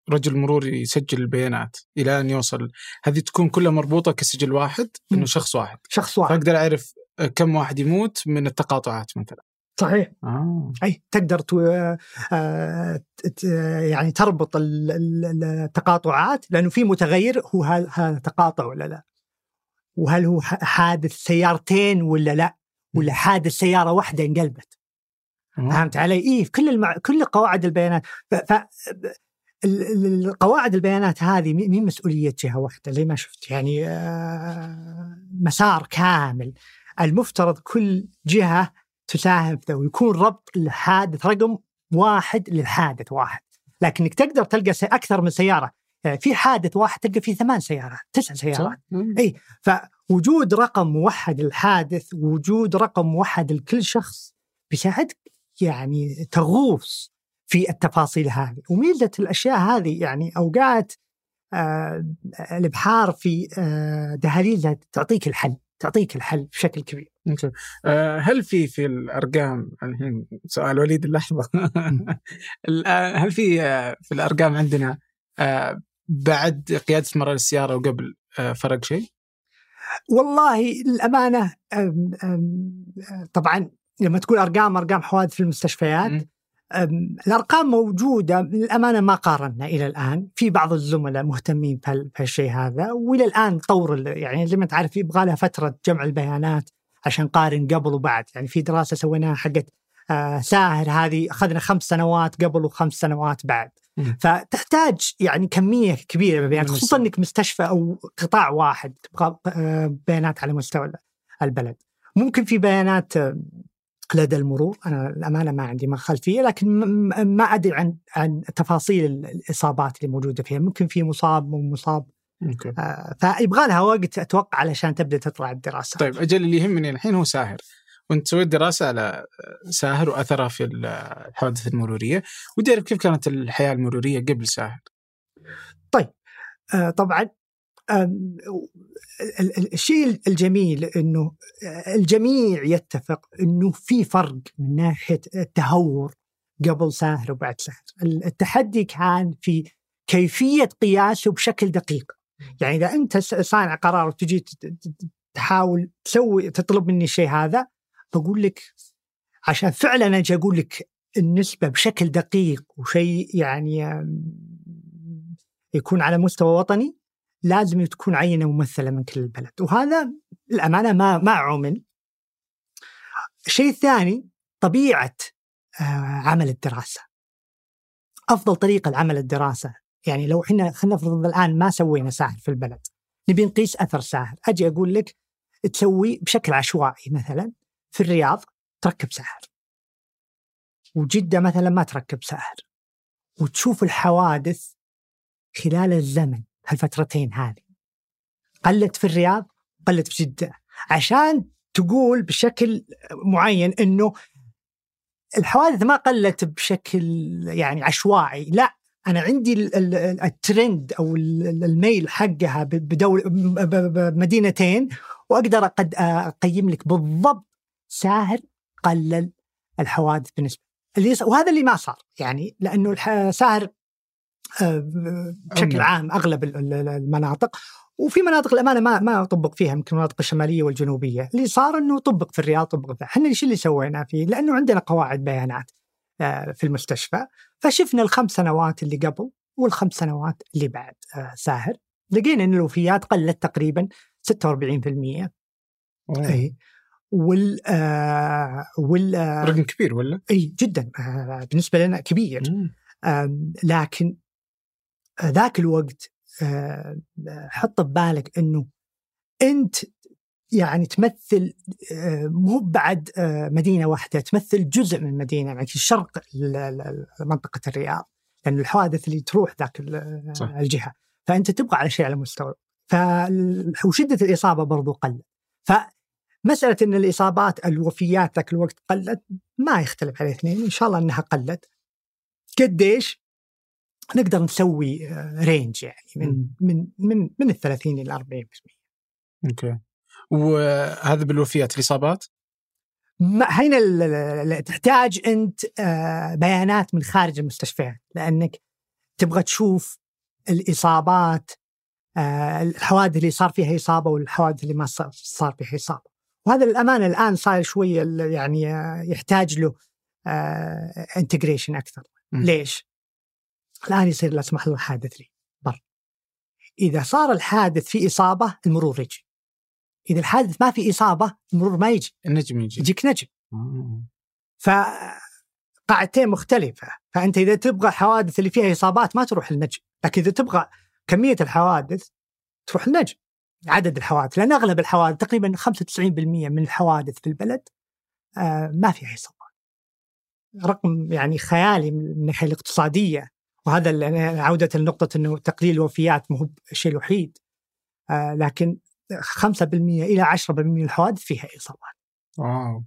رجل مرور يسجل البيانات إلى أن يوصل هذه تكون كلها مربوطة كسجل واحد إنه شخص واحد. شخص واحد. فأقدر أعرف كم واحد يموت من التقاطعات مثلا. صحيح. آه. أي تقدر تو... آه... يعني تربط التقاطعات لأنه في متغير هو هذا تقاطع ولا لا؟ وهل هو حادث سيارتين ولا لا؟ ولا حادث سيارة واحدة انقلبت؟ فهمت علي؟ اي كل المع... كل قواعد البيانات. ف... ف... قواعد البيانات هذه مين مسؤولية جهة واحدة؟ زي ما شفت يعني آه، مسار كامل. المفترض كل جهة تساهم في ويكون ربط الحادث رقم واحد للحادث واحد. لكنك تقدر تلقى أكثر من سيارة. يعني في حادث واحد تلقى فيه ثمان سيارات تسع سيارات. إي فوجود رقم موحد للحادث وجود رقم موحد لكل شخص بيساعدك يعني تغوص في التفاصيل هذه. وميزة الأشياء هذه يعني أوقات آه الإبحار في آه دهاليزها تعطيك الحل. تعطيك الحل بشكل كبير. آه، هل في في الأرقام الحين سؤال وليد اللحظة (laughs) آه، هل في آه، في الأرقام عندنا بعد قيادة مرار السيارة وقبل فرق شيء؟ والله الامانه طبعا لما تقول أرقام أرقام حوادث في المستشفيات الأرقام موجودة. للأمانة ما قارنا إلى الآن. في بعض الزملاء مهتمين بهالشيء هذا. وإلى الآن طور يعني زي ما تعرف يبغى لها فترة جمع البيانات عشان نقارن قبل وبعد. يعني في دراسة سويناها حقت آه ساهر هذه أخذنا خمس سنوات قبل وخمس سنوات بعد. فتحتاج يعني كمية كبيرة من البيانات خصوصا إنك مستشفى أو قطاع واحد تبغى آه بيانات على مستوى البلد. ممكن في بيانات لدى المرور. أنا الأمانة ما عندي ما خلفيه لكن ما أدري عن عن تفاصيل الإصابات اللي موجودة فيها. ممكن في مصاب مو مصاب. آه فيبغى لها وقت أتوقع علشان تبدأ تطلع الدراسة. طيب أجل اللي يهمني الحين هو ساهر. وأنت سويت دراسة على ساهر وأثرها في الحوادث المرورية. ودي أعرف كيف كانت الحياة المرورية قبل ساهر؟ طيب آه طبعا الشيء الجميل إنه الجميع يتفق إنه في فرق من ناحية التهور قبل ساهر وبعد ساهر. التحدي كان في كيفية قياسه بشكل دقيق. يعني إذا أنت صانع قرار وتجي تحاول تسوي تطلب مني الشيء هذا بقول لك عشان فعلا أجي أقول لك النسبة بشكل دقيق وشيء يعني يكون على مستوى وطني لازم تكون عينة ممثلة من كل البلد. وهذا الامانه ما ما عمل الشيء الثاني طبيعة عمل الدراسة. أفضل طريقة لعمل الدراسة يعني لو إحنا خلينا نفرض الآن ما سوينا ساهر في البلد نبي نقيس أثر ساهر أجي أقول لك تسوي بشكل عشوائي مثلا في الرياض تركب ساهر وجدة مثلا ما تركب ساهر وتشوف الحوادث خلال الزمن. هالفترتين هذه. قلت في الرياض قلت في جدة عشان تقول بشكل معين إنه الحوادث ما قلت بشكل يعني عشوائي لا أنا عندي الترند أو الميل حقها بدول بمدينتين وأقدر قد أقيم لك بالضبط ساهر قلل الحوادث بالنسبة. اللي وهذا اللي ما صار يعني لأنه ساهر بشكل عام أغلب المناطق. وفي مناطق الأمانة ما ما طبق فيها يمكن المناطق الشمالية والجنوبية، اللي صار إنه طبق في الرياض طبق إحنا إيش اللي سوينا فيه؟ لأنه عندنا قواعد بيانات آه، في المستشفى، فشفنا الخمس سنوات اللي قبل والخمس سنوات اللي بعد آه، ساهر، لقينا ان الوفيات قلت تقريبا 46% اي وال آه وال آه رقم كبير ولا؟ اي جدا. آه بالنسبة لنا كبير. لكن ذاك الوقت آه، حط ببالك إنه أنت يعني تمثل آه، مو بعد آه، مدينة واحدة تمثل جزء من مدينة يعني في شرق منطقة الرياض لأن الحوادث اللي تروح ذاك الجهة. فأنت تبغى على شيء على مستوى. ف وشدة الإصابة برضو قلت. فمسألة إن الإصابات الوفيات ذاك الوقت قلت ما يختلف عليه اثنين إن شاء الله إنها قلت. قديش نقدر نسوي رينج يعني من من من من ال 30 إلى 40% أوكي وهذا بالوفيات الإصابات؟ هنا تحتاج أنت آه، بيانات من خارج المستشفيات لأنك تبغى تشوف الإصابات آه، الحوادث اللي صار فيها إصابة والحوادث اللي ما صار فيها إصابة وهذا الامانه الآن صاير شوية يعني آه، يحتاج له integration أكثر م. ليش؟ الآن يصير لا سمح الله حادث لي بر. إذا صار الحادث في إصابة المرور يجي. إذا الحادث ما في إصابة المرور ما يجي. النجم يجي. يجيك نجم. ف قاعدتين مختلفة. فأنت إذا تبغى الحوادث اللي فيها إصابات ما تروح النجم. لكن إذا تبغى كمية الحوادث تروح النجم. عدد الحوادث. لأن أغلب الحوادث تقريبا 95% من الحوادث في البلد آه ما فيها إصابات. رقم يعني خيالي من الناحية الاقتصادية. وهذا عودة لنقطة أنه تقليل الوفيات مو هو الشيء الوحيد. آه لكن 5% إلى 10% من الحوادث فيها إصابات واو.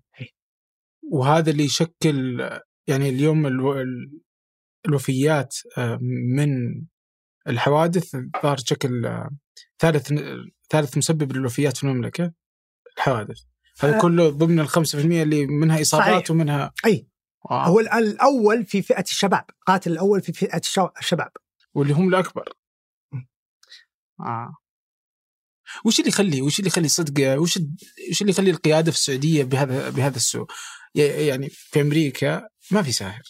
وهذا اللي يشكل يعني اليوم ألو... الوفيات آه، من الحوادث صار شكل آه، ثالث ثالث مسبب للوفيات في المملكة الحوادث. هذا آه. كله ضمن ال 5% اللي منها إصابات صحيح. ومنها أي. آه. هو الأول في فئة الشباب قاتل الأول في فئة الشباب. واللي هم الأكبر. آه. وش اللي يخلي وش اللي يخلي صدق وش وش اللي يخلي القيادة في السعودية بهذا بهذا السوء؟ يعني في أمريكا ما في ساهر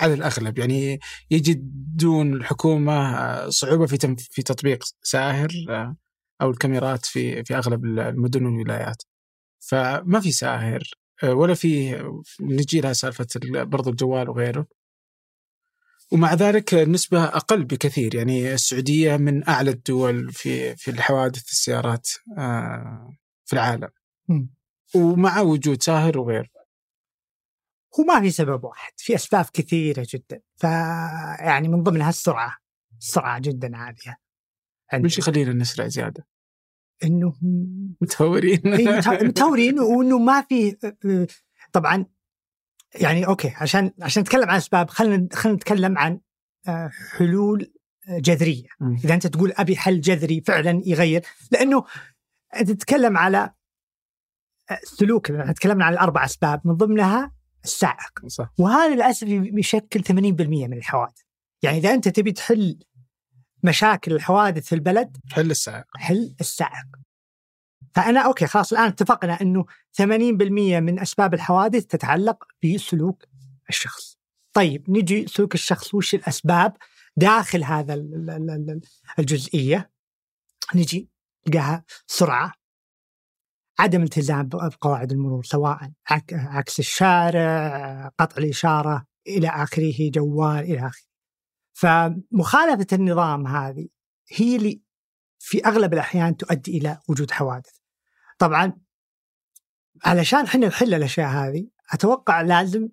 على الأغلب يعني يجدون الحكومة صعوبة في في تطبيق ساهر آه، أو الكاميرات في في أغلب المدن والولايات. فما في ساهر آه، ولا في نجي لها سالفة برضو الجوال وغيره. ومع ذلك النسبة أقل بكثير. يعني السعودية من أعلى الدول في في الحوادث السيارات آه، في العالم. ومع وجود ساهر وغيره هو ما في سبب واحد. في أسباب كثيرة جدا. فيعني من ضمنها السرعة. السرعة جدا عالية. وش يخلينا نسرع زيادة؟ انه متهورين. مت- متهورين وإنه ما في طبعا يعني أوكي عشان عشان نتكلم عن أسباب خلينا خلينا نتكلم عن آه، حلول جذرية. إذا أنت تقول أبي حل جذري فعلا يغير لأنه انت تتكلم على سلوك تكلمنا عن الأربع أسباب من ضمنها السائق. صح. وهذا للأسف يشكل 80% من الحوادث. يعني إذا أنت تبي تحل مشاكل الحوادث في البلد حل السائق. حل السائق. فأنا أوكي خلاص الآن اتفقنا إنه 80% من أسباب الحوادث تتعلق بسلوك الشخص. طيب نجي سلوك الشخص وش الأسباب داخل هذا ال- ال- ال- ال- الجزئية؟ نجي نلقاها سرعه عدم التزام بقواعد المرور سواء عك- عكس الشارع قطع الإشارة إلى آخره جوال إلى آخره. فمخالفة النظام هذه هي اللي في أغلب الأحيان تؤدي إلى وجود حوادث. طبعا علشان إحنا نحل الأشياء هذه أتوقع لازم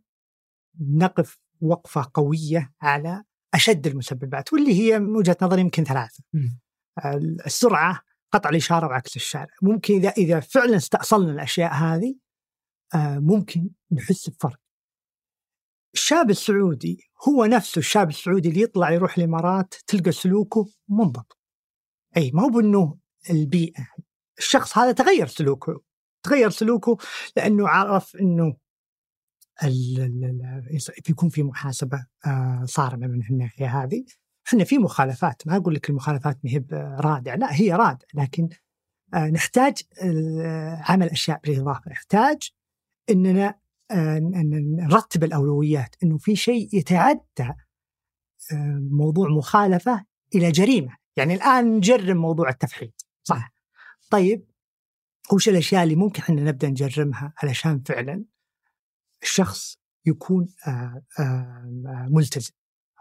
نقف وقفة قوية على أشد المسببات واللي هي من وجهة نظري يمكن ثلاثة. مم. السرعة، قطع الإشارة وعكس الشارع. ممكن إذا إذا فعلا استأصلنا الأشياء هذه آه، ممكن نحس بفرق. الشاب السعودي هو نفسه الشاب السعودي اللي يطلع يروح الإمارات تلقى سلوكه منضبط. أي ما هو بأنه البيئة الشخص هذا تغير سلوكه تغير سلوكه لأنه عرف إنه بيكون في محاسبة آه، صارمة من الناحية هذه إحنا في مخالفات ما أقول لك المخالفات ما هي لا هي رادعه لكن آه، نحتاج عمل أشياء بالإضافة نحتاج إننا نرتب الأولويات إنه في شيء يتعدى آه، موضوع مخالفة إلى جريمة. يعني الآن نجرم موضوع التفحيط صح؟ طيب وش الأشياء اللي ممكن إحنا نبدأ نجرمها علشان فعلا الشخص يكون آه، آه، ملتزم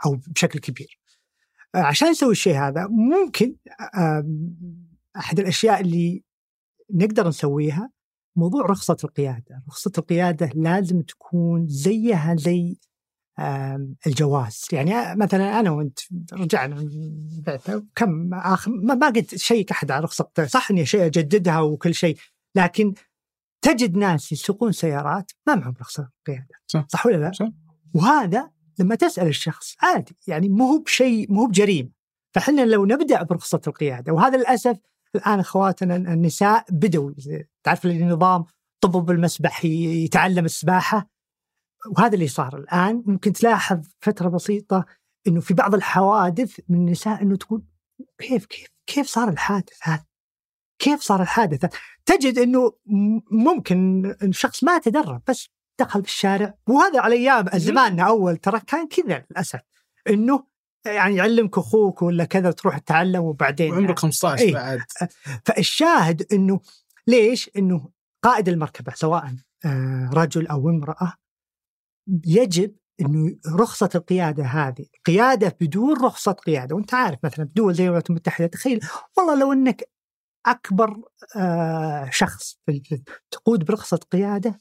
أو بشكل كبير؟ عشان نسوي الشيء هذا ممكن أحد الأشياء اللي نقدر نسويها موضوع رخصة القيادة رخصة القيادة لازم تكون زيها زي الجواز يعني مثلا أنا وأنت رجعنا من بعثه كم آخر ما ما قد شيك احد على رخصة صح إني شيء أجددها وكل شيء لكن تجد ناس يسوقون سيارات ما معهم رخصة قياده صح. صح ولا لا؟ صح. وهذا لما تسأل الشخص عادي يعني مو هو بشيء مو هو بجريمة فإحنا لو نبدأ برخصة القيادة وهذا للأسف الآن أخواتنا النساء بدوا تعرف النظام طبب المسبح يتعلم السباحة وهذا اللي صار الآن ممكن تلاحظ فترة بسيطة إنه في بعض الحوادث من النساء إنه تقول كيف كيف كيف صار الحادث هذا؟ كيف صار الحادث؟ تجد إنه م- ممكن الشخص ما تدرب بس دخل في الشارع وهذا على أيام زماننا أول ترى كان كذا للأسف إنه يعني يعلمك أخوك ولا كذا تروح تتعلم وبعدين وعمرك 15 إيه. بعد فالشاهد إنه ليش؟ إنه قائد المركبة سواء آه، رجل أو امرأة يجب إنه رخصة القيادة هذه قيادة بدون رخصة قيادة وأنت عارف مثلا بدول زي الولايات المتحدة تخيل والله لو إنك أكبر آه، شخص تقود برخصة قيادة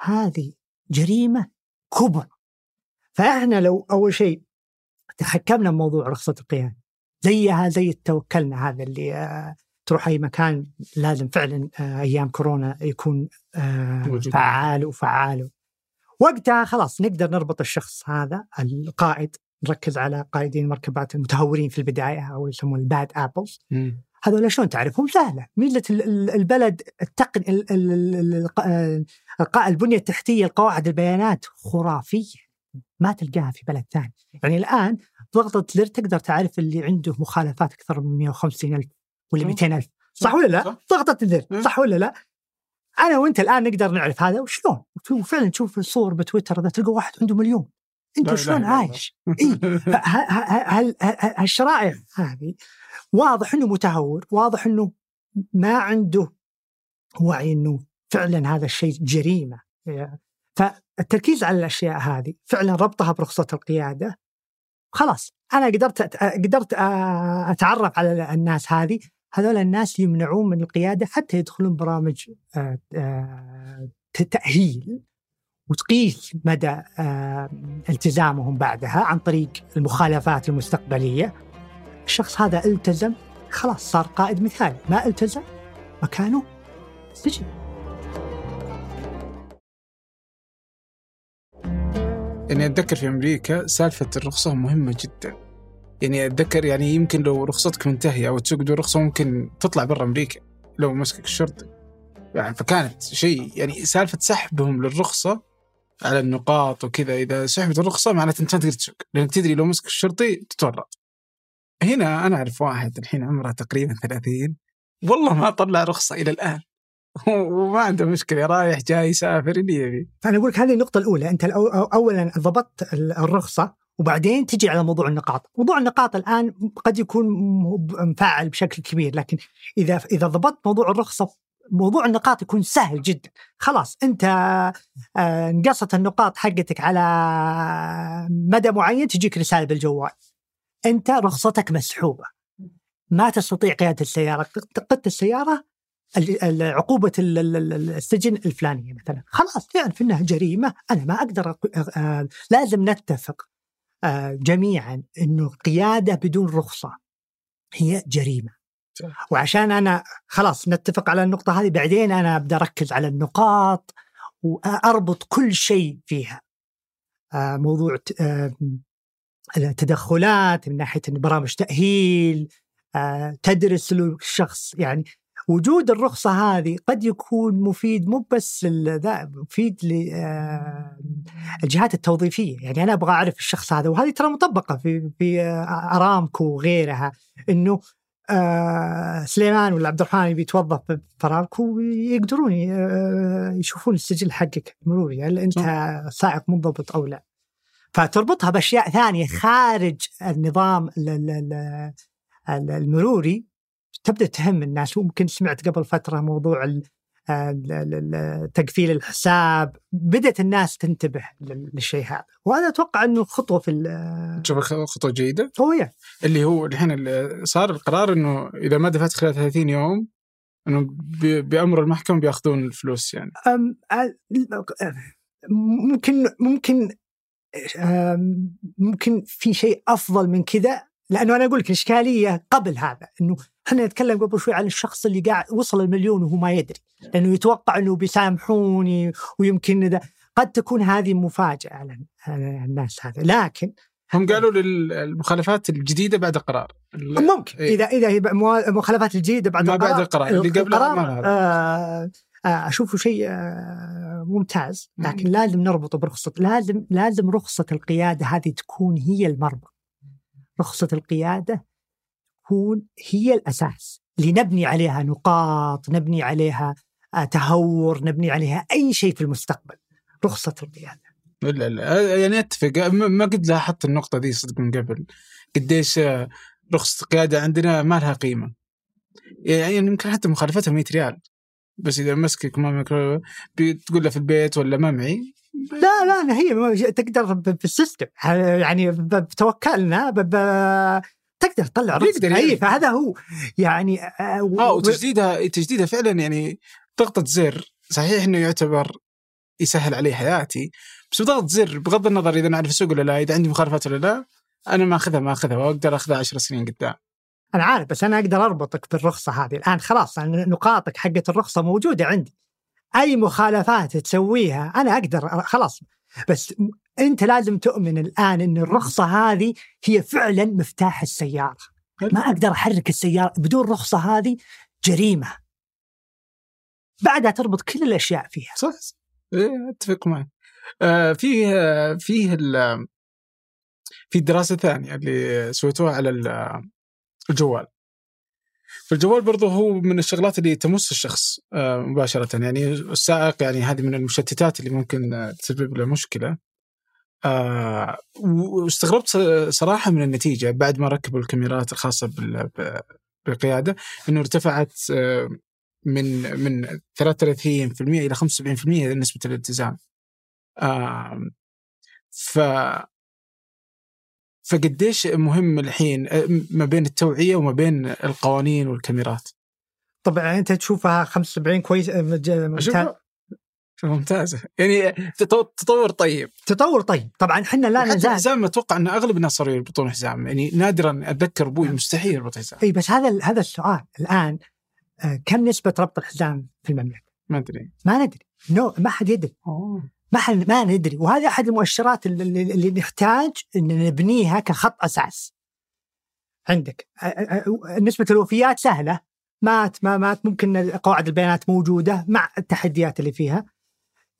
هذه جريمة كبرى فإحنا لو أول شيء تحكمنا بموضوع رخصة القيادة زيها زي التوكلنا هذا اللي آه، تروح أي مكان لازم فعلا آه، أيام كورونا يكون آه،. فعال وفعال. وقتها خلاص نقدر نربط الشخص هذا القائد نركز على قائدين المركبات المتهورين في البداية أو يسمون ال bad apples. هذول شلون تعرفهم؟ سهلة. ميزة ال- ال- البلد التقن الق- البنية التحتية القواعد البيانات خرافية. ما تلقاها في بلد ثاني. يعني الآن ضغطة زر تقدر تعرف اللي عنده مخالفات أكثر من 150 ألف ولا صح. 200 ألف صح ولا لا؟ صح. زر مم. صح ولا لا؟ أنا وأنت الآن نقدر نعرف هذا وشلون؟ وفعلا تشوف الصور بتويتر ذا تلقى واحد عنده مليون أنت شلون. عايش؟ إيه؟ (laughs) هالشرائع هذه واضح إنه متهور، واضح إنه ما عنده وعي إنه فعلا هذا الشيء جريمة. فالتركيز على الأشياء هذه فعلا ربطها برخصة القيادة خلاص أنا قدرت قدرت أتعرف على الناس هذه هذول الناس يمنعون من القيادة حتى يدخلون برامج آه، آه، تأهيل وتقيس مدى آه، التزامهم بعدها عن طريق المخالفات المستقبلية. الشخص هذا التزم خلاص صار قائد مثالي. ما التزم مكانه سجن. يعني أتذكر في أمريكا سالفة الرخصة مهمة جدا. يعني أتذكر يعني يمكن لو رخصتك منتهية أو تسوق بدون رخصة ممكن تطلع برا أمريكا لو مسكك الشرطي يعني فكانت شيء يعني سالفة سحبهم للرخصة على النقاط وكذا إذا سحبت الرخصة معناته أنت ما تقدر تسوق لأنك تدري لو مسك الشرطي تتورط. هنا أنا أعرف واحد الحين عمره تقريبا 30 والله ما طلع رخصة إلى الآن. (laughs) وما عنده مشكلة رايح جاي يسافر اللي يبي. فأنا أقول لك هذه النقطة الأولى أنت اولا ضبطت الرخصة وبعدين تجي على موضوع النقاط، موضوع النقاط الآن قد يكون مفعل بشكل كبير لكن إذا إذا ضبطت موضوع الرخصة موضوع النقاط يكون سهل جدا، خلاص أنت آه، انقصت النقاط حقتك على مدى معين تجيك رسالة بالجوال. أنت رخصتك مسحوبة. ما تستطيع قيادة السيارة، قدت السيارة ال- السجن الفلانية مثلا، خلاص تعرف إنها جريمة أنا ما أقدر أق- آه، لازم نتفق. جميعا إنه القيادة بدون رخصة هي جريمة. وعشان أنا خلاص نتفق على النقطة هذه بعدين أنا أبدأ أركز على النقاط وأربط كل شيء فيها. آه، موضوع آه، التدخلات من ناحية برامج تأهيل آه، تدرس الشخص يعني وجود الرخصة هذه قد يكون مفيد مو بس ذا مفيد للجهات التوظيفية. يعني أنا أبغى أعرف الشخص هذا وهذه ترى مطبقة في في آه، أرامكو وغيرها إنه آه سليمان ولا عبد الرحمن يبي يتوظف في أرامكو يقدرون آه، يشوفون السجل حقك المروري هل أنت سائق منضبط أو لا. فتربطها بأشياء ثانية خارج النظام ال- ال- ال- ال- المروري تبدأ تهم الناس. ممكن سمعت قبل فترة موضوع تقفيل الحساب. بدأت الناس تنتبه لل- للشيء هذا. وأنا أتوقع إنه خطوة في تشوف خطوة جيدة. هو يعني. اللي هو الحين صار القرار إنه إذا ما دفعت خلال 30 يوم إنه بأمر المحكمة بيأخذون الفلوس يعني. ممكن ممكن ممكن في شيء أفضل من كذا لأنه أنا أقول لك الاشكاليه قبل هذا إنه إحنا نتكلم قبل شوي عن الشخص اللي قاعد وصل المليون وهو ما يدري لأنه يتوقع إنه بيسامحوني ويمكن ذا قد تكون هذه مفاجأة على الناس هذا. لكن هم قالوا للمخالفات الجديدة بعد قرار ال- ممكن. إيه. اذا إذا هي المخالفات الجديدة بعد ما القرار بعد القرار، اللي ما لها آه آه أشوفه شيء آه ممتاز لكن لازم نربطه برخصة لازم لازم رخصة القيادة هذه تكون هي المربط. رخصة القيادة تكون هي الأساس اللي نبني عليها نقاط نبني عليها آه تهور نبني عليها أي شيء في المستقبل. رخصة القيادة. لا لا يعني أتفق. ما ما قد لاحظت النقطة دي صدق من قبل. قديش آه، رخصة القيادة عندنا ما لها قيمة. يعني يمكن حتى مخالفتها 100 ريال. بس إذا مسكك ما بتقول له في البيت ولا ما معي لا لا هي تقدر ب- بالسيستم. يعني بتوكلنا تقدر تطلع رخصة. يقدر يعني. أي فهذا هو. يعني آه، آه و- وتجديدها تجديدها فعلا يعني ضغطة زر. صحيح إنه يعتبر يسهل علي حياتي بس بضغط زر بغض النظر إذا أنا اعرف اسوق ولا لا إذا عندي مخالفات ولا لا أنا ما أخذها ما أخذها وأقدر أخذها 10 سنين قدام. أنا عارف بس أنا أقدر أربطك بالرخصة هذه. الآن خلاص نقاطك حقت الرخصة موجودة عندي. أي مخالفات تسويها أنا أقدر خلاص. بس أنت لازم تؤمن الآن إن الرخصة هذه هي فعلا مفتاح السيارة. ما أقدر أحرك السيارة بدون رخصة هذه جريمة. بعدها تربط كل الأشياء فيها. صح صح. إيه، أتفق معك. آه فيه آه، فيه في دراسة ثانية اللي سويتوها على ال- الجوال. فالجوال برضه هو من الشغلات اللي تمس الشخص آه، مباشرة. يعني السائق يعني هذه من المشتتات اللي ممكن تسبب له مشكلة. آه، واستغربت ص- صراحة من النتيجة بعد ما ركبوا الكاميرات الخاصة بال- ب- بالقيادة إنه ارتفعت آه، من من 33% إلى 75% نسبة الالتزام. ف فقديش مهم الحين آه، ما بين التوعية وما بين القوانين والكاميرات؟ طبعا أنت تشوفها 75 كويس مج- ممتاز. ممتازه يعني تطو- تطور طيب. تطور طيب. طبعا إحنا لا نزال. الحزام أتوقع إن أغلب الناس صاروا يربطون حزام. يعني نادرا أتذكر أبوي مستحيل يربط حزام. إي بس هذا هذا السؤال الآن آه، كم نسبة ربط الحزام في المملكة؟ ما أدري. ما ندري. نو ما حد يدري. أوه. ما ما ندري. وهذه أحد المؤشرات اللي, اللي نحتاج إن نبنيها كخط أساس. عندك. نسبة الوفيات سهلة. مات ما مات. ممكن قواعد البيانات موجودة مع التحديات اللي فيها.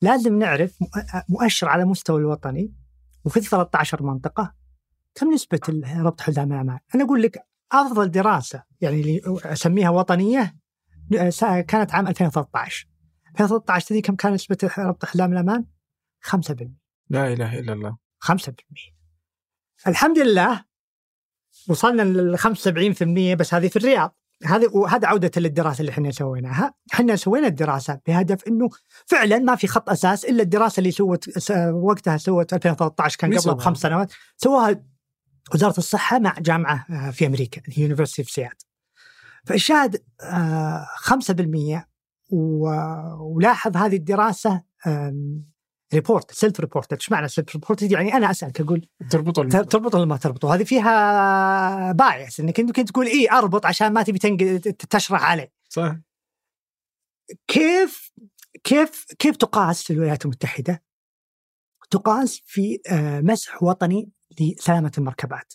لازم نعرف مؤ- مؤشر على مستوى الوطني. وفي 13 منطقة كم نسبة ربط حزام الامان؟ أنا أقول لك أفضل دراسة يعني اللي أسميها وطنية كانت عام 2013 2013 تدري كم كان نسبة ربط حزام الامان؟ 5% لا إله إلا الله. 5% الحمد لله وصلنا لل 75% بس هذه في الرياض. هذه وهذا عودة للدراسة اللي إحنا سويناها، إحنا سوينا الدراسة بهدف إنه فعلا ما في خط أساس إلا الدراسة اللي سوت وقتها سوت 2013 كان قبلها سواها؟ بخمس سنوات. سواها وزارة الصحة مع جامعة آه، في أمريكا university في سياتل. فالشاهد آه، 5% و- ولاحظ هذه الدراسة report self report إيش معنى self report يعني أنا أسألك أقول تربطوا الم- ت- تربط ولا ما تربط وهذه فيها bias إنك أنت كنت تقول اي أربط عشان ما تبي تشره علي صح. كيف كيف كيف تقاس في الولايات المتحدة؟ تقاس في آه، مسح وطني لسلامة المركبات.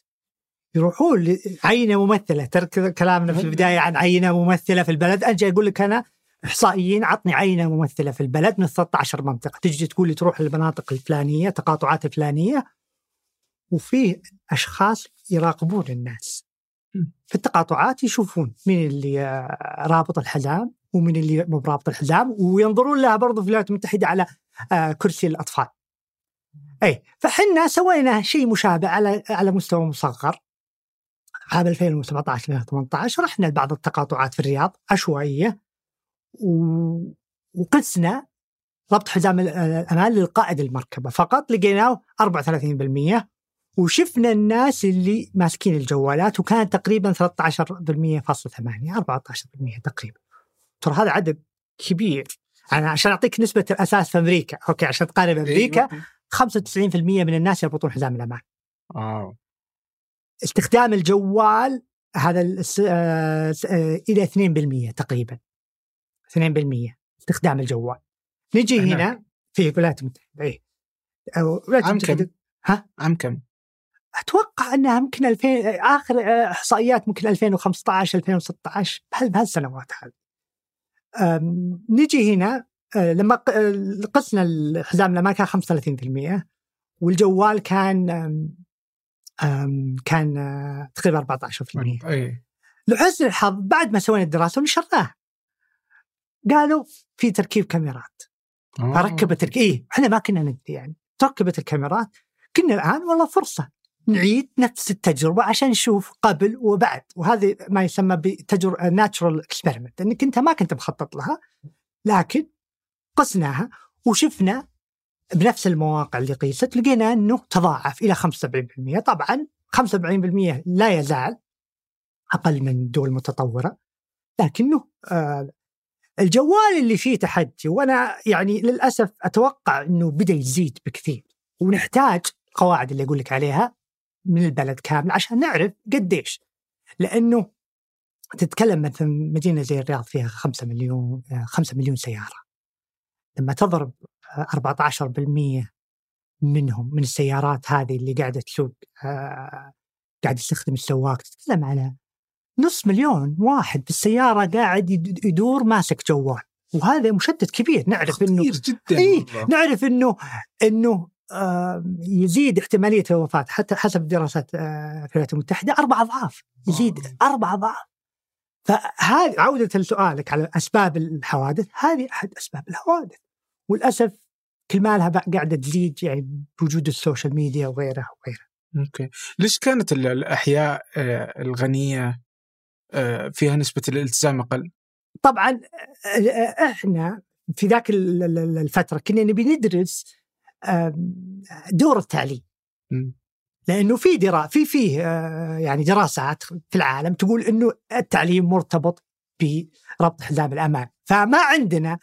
يروحون عينة ممثلة ترك كلامنا في البداية عن عينة ممثلة في البلد أجي أقول لك أنا إحصائيين عطني عينة ممثلة في البلد من 13 منطقة تجي تقول لي تروح للمناطق الفلانية تقاطعات الفلانية وفيه أشخاص يراقبون الناس. في التقاطعات يشوفون مين اللي آه، رابط الحزام ومين اللي مو برابط الحزام وينظرون لها برضو في الولايات المتحدة على آه، كرسي الأطفال. أي فحنا سوينا شيء مشابه على على مستوى مصغر عام 2017 2018 رحنا لبعض التقاطعات في الرياض عشوائية. وقسنا ربط حزام ال- الامان للقائد المركبة. فقط لقيناه 34% وشفنا الناس اللي ماسكين الجوالات وكان تقريبا 13% فاصل 8 14% تقريبا. ترى هذا عدد كبير. أنا عشان أعطيك نسبة الأساس في أمريكا أوكي عشان تقارن أمريكا 95% من الناس يربطون حزام الامان wow استخدام الجوال هذا آه، آه، إلى 2% تقريبا. 2% استخدام الجوال. نجي. هنا في الولايات المتحده اي الولايات المتحده كم؟ ها؟ عام كم؟ أتوقع أنها يمكن 2000 آخر آه، إحصائيات ممكن 2015 2016 بهال- بهالسنوات هذه. نجي هنا آه، لما قسنا الحزام لما كان 35% والجوال كان أم، كان آه، تقريبا 14% أي. لحسن الحظ بعد ما سوينا الدراسة ونشرناها قالوا في تركيب كاميرات. آه. فركبت ترك... إيه إحنا ما كنا ندري يعني. تركبت الكاميرات كنا الآن والله فرصة نعيد نفس التجربة عشان نشوف قبل وبعد. وهذه ما يسمى بتجربه ناتشرال اكسبيرمنت انك أنت ما كنت مخطط لها لكن قسناها وشفنا بنفس المواقع اللي قيست لقينا إنه تضاعف إلى 75% طبعا 75% لا يزال أقل من الدول المتطوره لكنه آه الجوال اللي فيه تحدي وأنا يعني للأسف أتوقع إنه بدأ يزيد بكثير. ونحتاج القواعد اللي أقول لك عليها من البلد كامل عشان نعرف قديش. لأنه تتكلم مثلا مدينة زي الرياض فيها 5 مليون 5 مليون سيارة. لما تضرب آه، 14% منهم من السيارات هذه اللي قاعدة تسوق آه، قاعد يستخدم السواق تتكلم على نص مليون واحد في السياره قاعد يد- يدور ماسك جوال. وهذا مشتت كبير. نعرف إنه جدا إيه. نعرف إنه إنه آه، يزيد احتمالية الوفاة. حتى حسب دراسات آه، في الولايات المتحدة أربع أضعاف. يزيد آه. أربع أضعاف. فهذه عودة لسؤالك على أسباب الحوادث. هذه أحد أسباب الحوادث. وللأسف كل ما لها بقى قاعدة تزيد يعني بوجود ال social media وغيرها وغيرها. أوكي. ليش كانت ال- الأحياء آه، الغنية فيها نسبة الالتزام أقل؟ طبعا آه، إحنا في ذاك ال- ال- الفترة كنا نبي ندرس دور التعليم. لأنه في درا في فيه آه، يعني دراسات في العالم تقول إنه التعليم مرتبط بربط حزام الأمان فما عندنا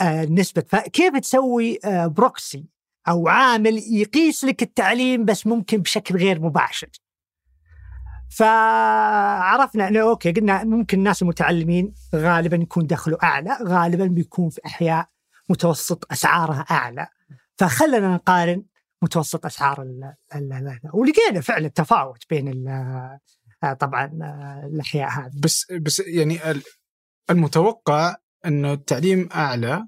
آه، نسبة فكيف تسوي آه، proxy أو عامل يقيس لك التعليم بس ممكن بشكل غير مباشر فعرفنا إنه أوكي قلنا ممكن الناس المتعلمين غالبا يكون دخله أعلى غالبا بيكون في أحياء متوسط أسعارها أعلى. فخلنا نقارن متوسط أسعار ولقينا فعلا تفاوت بين طبعا الأحياء هذه. بس بس يعني ال- المتوقع إنه التعليم أعلى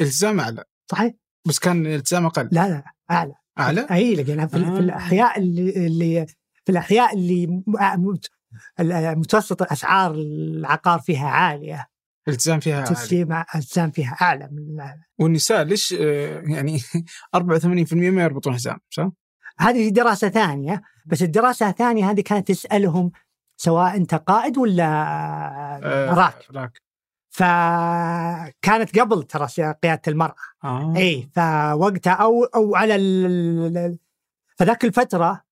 التزام أعلى. صحيح؟ بس كان الالتزام أقل. لا لا أعلى. أعلى؟ أي لقيناها في, آه. في الأحياء اللي, اللي في الأحياء اللي مت- ال- متوسط اسعار العقار فيها عالية. الالتزام فيها عالي. تسليم التزام فيها أعلى من والنساء ليش آه، يعني (laughs) 84% ما يربطون حزام صح؟ هذه دراسة ثانية بس الدراسة الثانية هذه كانت تسألهم سواء أنت قائد ولا آه، راكب. راكب. فكانت قبل ترى قيادة المرأة. آه. اي فوقتها أو أو على ال- فذاك الفترة آه،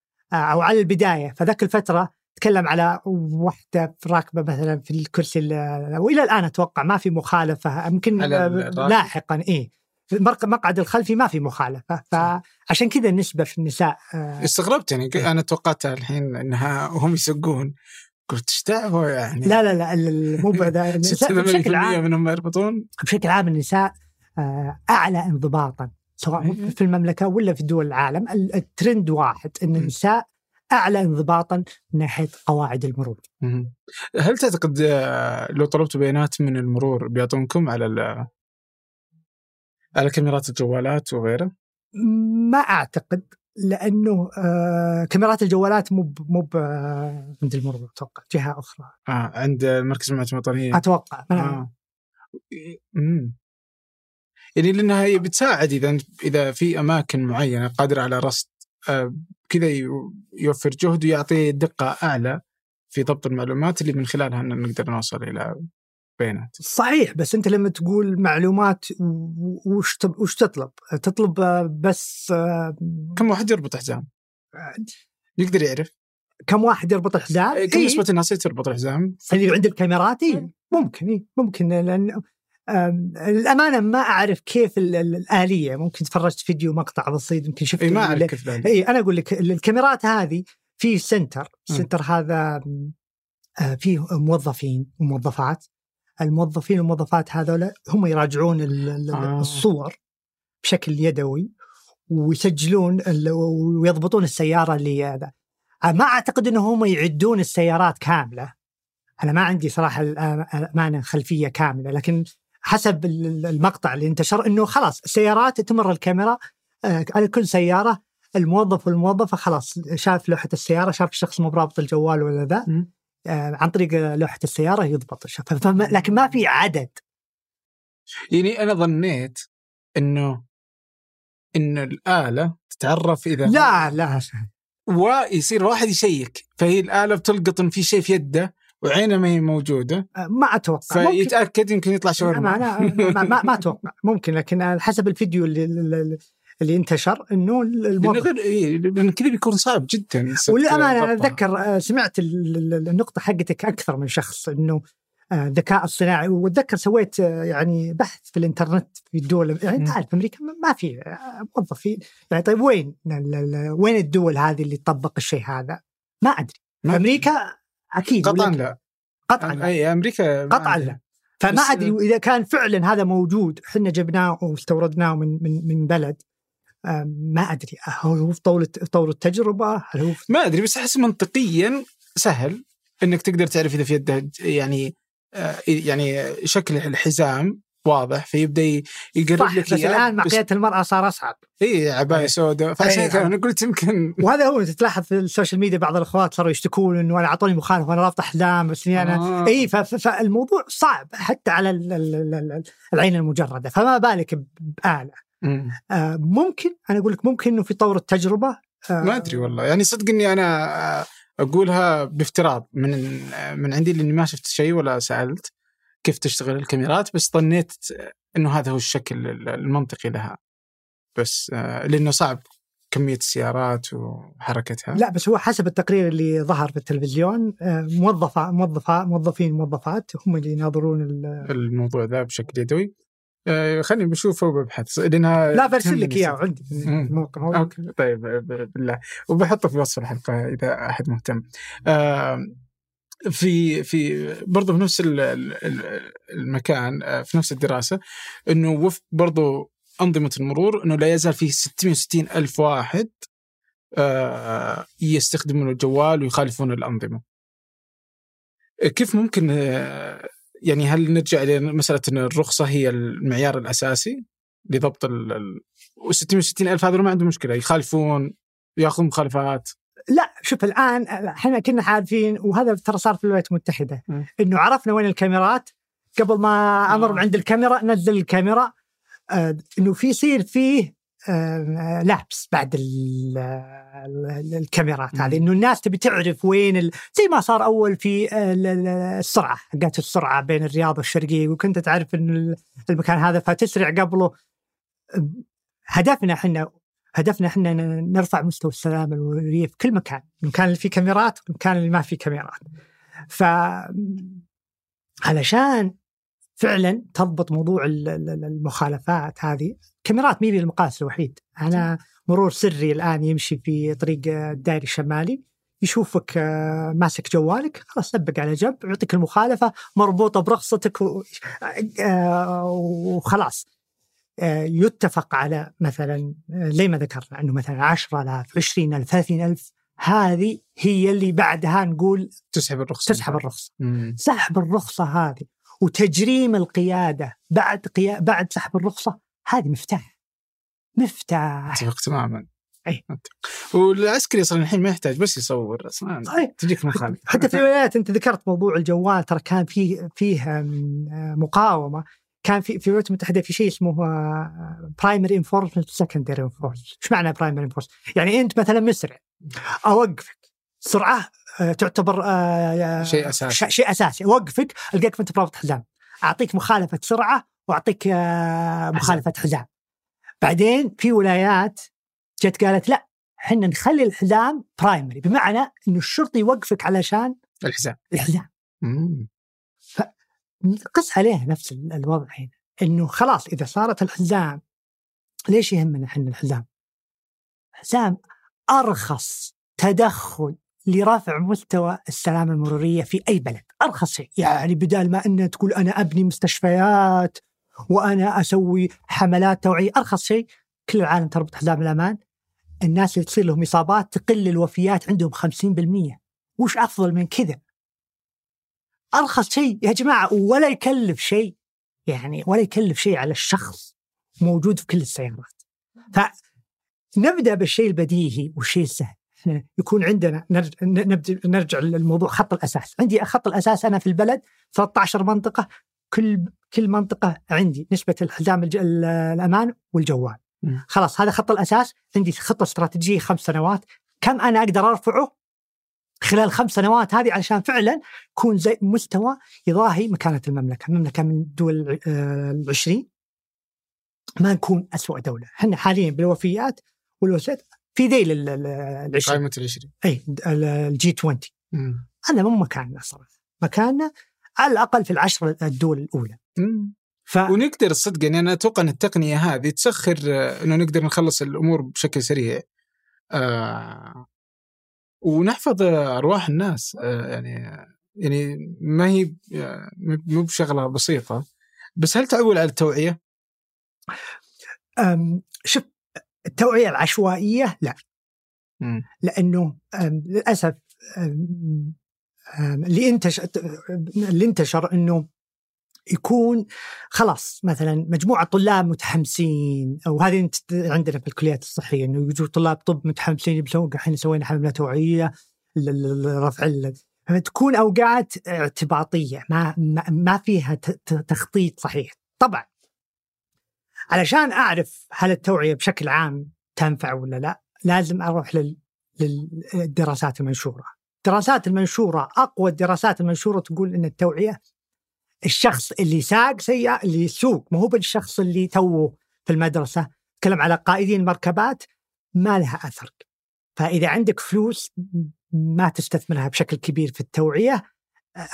أو على البداية. فذاك الفترة تكلم على واحدة راكبة مثلا في الكرسي ال- وإلى الآن أتوقع ما في مخالفة. يمكن آه،. لاحقا اي في المقعد الخلفي ما في مخالفة. فعشان كذا النسبة في النساء آه، استغربت يعني. أنا توقعتها الحين انها وهم يسقون قلت إيش دعوة يعني؟ لا لا لا مو بعد- (laughs) النساء 86% بشكل عام منهم يربطون. بشكل عام النساء آه، أعلى انضباطا. سواء. في المملكة ولا في دول العالم ال- الترند واحد إن. النساء أعلى انضباطا من ناحية قواعد المرور. هل تعتقد آه، لو طلبتوا بيانات من المرور بيعطونكم على على كاميرات الجوالات وغيره؟ ما أعتقد لأنه آه، كاميرات الجوالات مو مو آه، عند المرور أتوقع جهة أخرى آه عند مركز المعلومات الوطنيه أتوقع ما آه. مم. يعني لأنها هي بتساعد إذا إذا في أماكن معينة قادره على رصد آه كذا يو- يوفر جهد ويعطي دقة أعلى في ضبط المعلومات اللي من خلالها نقدر نوصل إلى بيانات. صحيح بس أنت لما تقول معلومات وش وش تطلب؟ تطلب آه، بس آه، كم واحد يربط حزام؟ يقدر يعرف كم واحد يربط الحزام؟ كم إيه. نسبة الناس اللي تربط الحزام؟ اللي عند الكاميرات إيه؟ ممكن إيه؟ ممكن لأن آم، الامانه ما أعرف كيف ال- ال- الآلية ممكن تفرجت فيديو مقطع بسيط يمكن شفت إي ما أعرف كيف. إي أنا أقول لك ال- الكاميرات هذه في center. ال center هذا آه، فيه موظفين وموظفات الموظفين والموظفات هذول هم يراجعون آه. الصور بشكل يدوي ويسجلون ويضبطون السيارة اللي هذا ما أعتقد انهم هم يعدون السيارات كاملة أنا ما عندي صراحة الأمانة خلفية كاملة لكن حسب ال- ال- المقطع اللي انتشر انه خلاص السيارات تمر الكاميرا آه، على كل سيارة الموظف والموظفة خلاص شاف لوحة السيارة شاف الشخص مو برابط الجوال ولا ذا. آه، عن طريق لوحة السيارة يضبط فما لكن ما في عدد. يعني أنا ظنيت إنه إن الآلة تتعرف إذا لا لا ويصير واحد يشيك فهي الآلة بتلقط إن في شيء في يده وعينه ما هي موجودة. آه، ما أتوقع. فيتأكد يمكن يطلع ما, شاورما ما, ما, ما, ما أتوقع. (laughs) ممكن لكن حسب الفيديو اللي, اللي, انتشر إنه غير إيه، لأن كذا بيكون صعب جدا. وللامانه أنا. أتذكر آه، سمعت ال- ال- النقطة حقتك أكثر من شخص إنه آه، الذكاء الصناعي. وأتذكر سويت يعني بحث في الإنترنت في الدول يعني. عارف أمريكا ما- في موظفين يعني طيب وين وين الدول هذه اللي تطبق الشيء هذا؟ ما أدري. ما- أمريكا أكيد قطعا لا. قطعا لا. أي أمريكا قطعا. لا. فما أدري إذا كان فعلا هذا موجود إحنا جبناه واستوردناه من من من بلد. ما أدري. هل هو في طور طور التجربة؟ هل هو ما أدري بس أحس منطقيا سهل إنك تقدر تعرف إذا في يده يعني آه، يعني شكل الحزام. واضح فيبدأ يقرب صح لك بس الآن مع قيادة المرأة صار أصعب إي عباية إيه. سوداء فعشان. كذا أنا قلت يمكن (laughs) وهذا هو تلاحظ في ال social media بعض الأخوات صاروا يشتكون انه أنا أعطوني مخالفة وأنا رابط الحزام بس اني أنا آه. إي فالموضوع صعب حتى على ال- ال- ال- ال- العين المجردة فما بالك بآلة مم. آه، ممكن أنا أقول لك ممكن إنه في طور التجربة آه، ما أدري والله يعني صدق إني أنا أقولها بافتراض من من عندي لأني ما شفت شيء ولا سألت كيف تشتغل الكاميرات بس ظنيت إنه هذا هو الشكل المنطقي لها بس آه، لأنه صعب كمية السيارات وحركتها لا بس هو حسب التقرير اللي ظهر في التلفزيون آه، موظفه موظفه موظفين موظفات هم اللي يناظرون ال- الموضوع ذا بشكل يدوي آه، خليني بشوفه وببحث لأنها لا برسل لك إياه. عندي مم. موقع موجود. أوكي طيب بالله وبحطه في وصف الحلقة إذا أحد مهتم. آه، في في برضه في نفس ال- ال- ال- المكان آه، في نفس الدراسة إنه وفق برضه أنظمة المرور إنه لا يزال فيه 660 ألف واحد آه، يستخدمون الجوال ويخالفون الأنظمة. كيف ممكن آه، يعني هل نرجع لمساله إن الرخصة هي المعيار الأساسي لضبط ال ال- و 660 ألف هذول ما عندهم مشكلة يخالفون ياخذون مخالفات شوف الآن إحنا كنا عارفين وهذا ترى صار في الولايات المتحدة. إنه عرفنا وين الكاميرات قبل ما أمر آه. عند الكاميرا نزل الكاميرا آه إنه في يصير فيه آه لابس بعد ال- ال- الكاميرات. هذه إنه الناس تبي تعرف وين ال... زي ما صار أول في ال- السرعة حقت السرعة بين الرياض والشرقيه وكنت تعرف إن المكان هذا فتسرع قبله هدفنا إحنا هدفنا إحنا نرفع مستوى السلامه المروريه في كل مكان، المكان اللي فيه كاميرات والمكان اللي ما فيه كاميرات. ف علشان فعلا تضبط موضوع ال- ال- المخالفات هذه، كاميرات مين المقاس الوحيد، أنا مرور سري الآن يمشي في طريق الدائري الشمالي يشوفك آه، ماسك جوالك خلاص لبق على جنب يعطيك المخالفة مربوطة برخصتك و- آه، وخلاص. آه، يتفق على مثلا آه، زي ما ذكرنا أنه مثلا 10000 20000 30000 هذه هي اللي بعدها نقول تسحب الرخصة. تسحب الرخصة. سحب الرخصة هذه وتجريم القيادة بعد قيا... بعد سحب الرخصة هذه مفتاح. مفتاح. أتفق تماما. أتفق. والعسكري أصلا الحين ما يحتاج بس يصور أصلا صحيح. تجيك مخالفه حتى في الولايات أنت ذكرت موضوع الجوال ترى كان فيه فيه آه، مقاومة. كان في في الولايات المتحده في شيء اسمه primary enforcement secondary enforcement إيش معنى primary enforcement؟ يعني أنت مثلا مسرع أوقفك. سرعة آه، تعتبر آه، شيء أساسي. ش- شيء أساسي. أوقفك القاك أنت مو برابط حزام. أعطيك مخالفة سرعة وأعطيك آه، مخالفة حزام. بعدين في ولايات جت قالت لا إحنا نخلي الحزام برايمري بمعنى إنه الشرطي يوقفك علشان الحزام. الحزام. مم. قس عليه نفس ال- الوضع هنا إنه خلاص إذا صارت الحزام ليش يهمنا إحنا الحزام؟ الحزام أرخص تدخل لرفع مستوى السلامة المرورية في أي بلد، أرخص شيء، يعني بدال ما ان تقول أنا أبني مستشفيات وأنا أسوي حملات توعية، أرخص شيء كل العالم تربط حزام الأمان الناس اللي تصير لهم إصابات تقل الوفيات عندهم 50% وش أفضل من كذا؟ أرخص شيء. يا جماعة ولا يكلف شيء. يعني ولا يكلف شيء على الشخص موجود في كل السيارات. فنبدا بالشيء البديهي والشيء السهل. إحنا يكون عندنا نرجع, نبدأ نرجع للموضوع. خط الأساس. عندي خط الأساس أنا في البلد 13 منطقة. كل كل منطقة عندي نسبة الحزام الأمان والجوال. خلاص هذا خط الأساس. عندي خطة استراتيجية خمس سنوات. كم أنا أقدر أرفعه؟ خلال خمس سنوات هذه علشان فعلا يكون زي مستوى يضاهي مكانة المملكة، المملكة من الدول آه، العشرين ما نكون أسوأ دولة، إحنا حاليا بالوفيات والوفيات في ذيل ال- ال- العشرين. قائمة العشرين. إي ال- الجي 20 مم. هذا مو مكاننا صراحة، مكاننا على الأقل في العشر الدول الأولى. مم. ف ونقدر الصدق يعني أنا أتوقع إن التقنية هذه تسخر آه، إنه نقدر نخلص الأمور بشكل سريع. آه ونحفظ أرواح الناس آه يعني يعني ما هي آه، مو بشغلة بسيطة بس هل تعول على التوعية؟ شوف التوعية العشوائية لا. لأنه للأسف اللي انتشر اللي انتشر إنه يكون خلاص مثلا مجموعة طلاب متحمسين أو هذه عندنا في الكليات الصحية إنه يجوا طلاب طب متحمسين يبسون الحين سوينا حمله توعية لرفع تكون أوقات اعتباطية ما ما, فيها تخطيط صحيح. طبعا علشان أعرف هل التوعية بشكل عام تنفع ولا لا لازم أروح لل للدراسات المنشورة. الدراسات المنشورة أقوى الدراسات المنشورة تقول إن التوعية الشخص اللي ساق سيارة اللي يسوق. مو هو بالشخص اللي توه في المدرسة. تكلم على قائدين المركبات ما لها أثر. فإذا عندك فلوس ما تستثمرها بشكل كبير في التوعية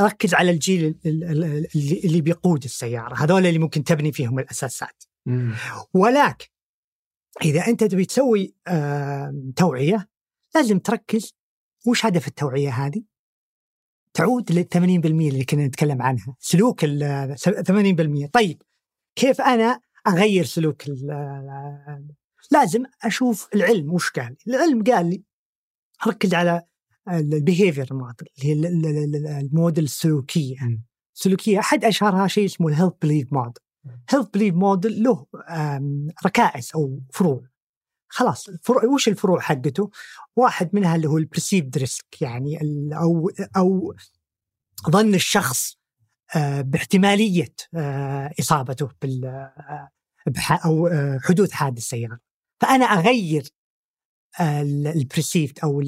ركز على الجيل اللي بيقود السيارة. هذول اللي ممكن تبني فيهم الأساسات. مم. ولكن إذا أنت تبي تسوي توعية لازم تركز وش هدف التوعية هذه؟ تعود لل 80% اللي كنا نتكلم عنها، سلوك ال 80% طيب كيف أنا أغير سلوك ال- لازم أشوف العلم وش قال؟ العلم قال لي ركز على behavior model اللي هي ال- ال- ال- الموديل السلوكية. سلوكية أحد أشهرها شيء اسمه ال health belief model health belief model له ركائز أو فروع. خلاص الفروع وش الفروع حقته؟ واحد منها اللي هو ال perceived risk يعني أو أو ظن الشخص آه، باحتمالية آه، إصابته بال آه، أو حدوث حادث سياره فأنا أغير ال perceived أو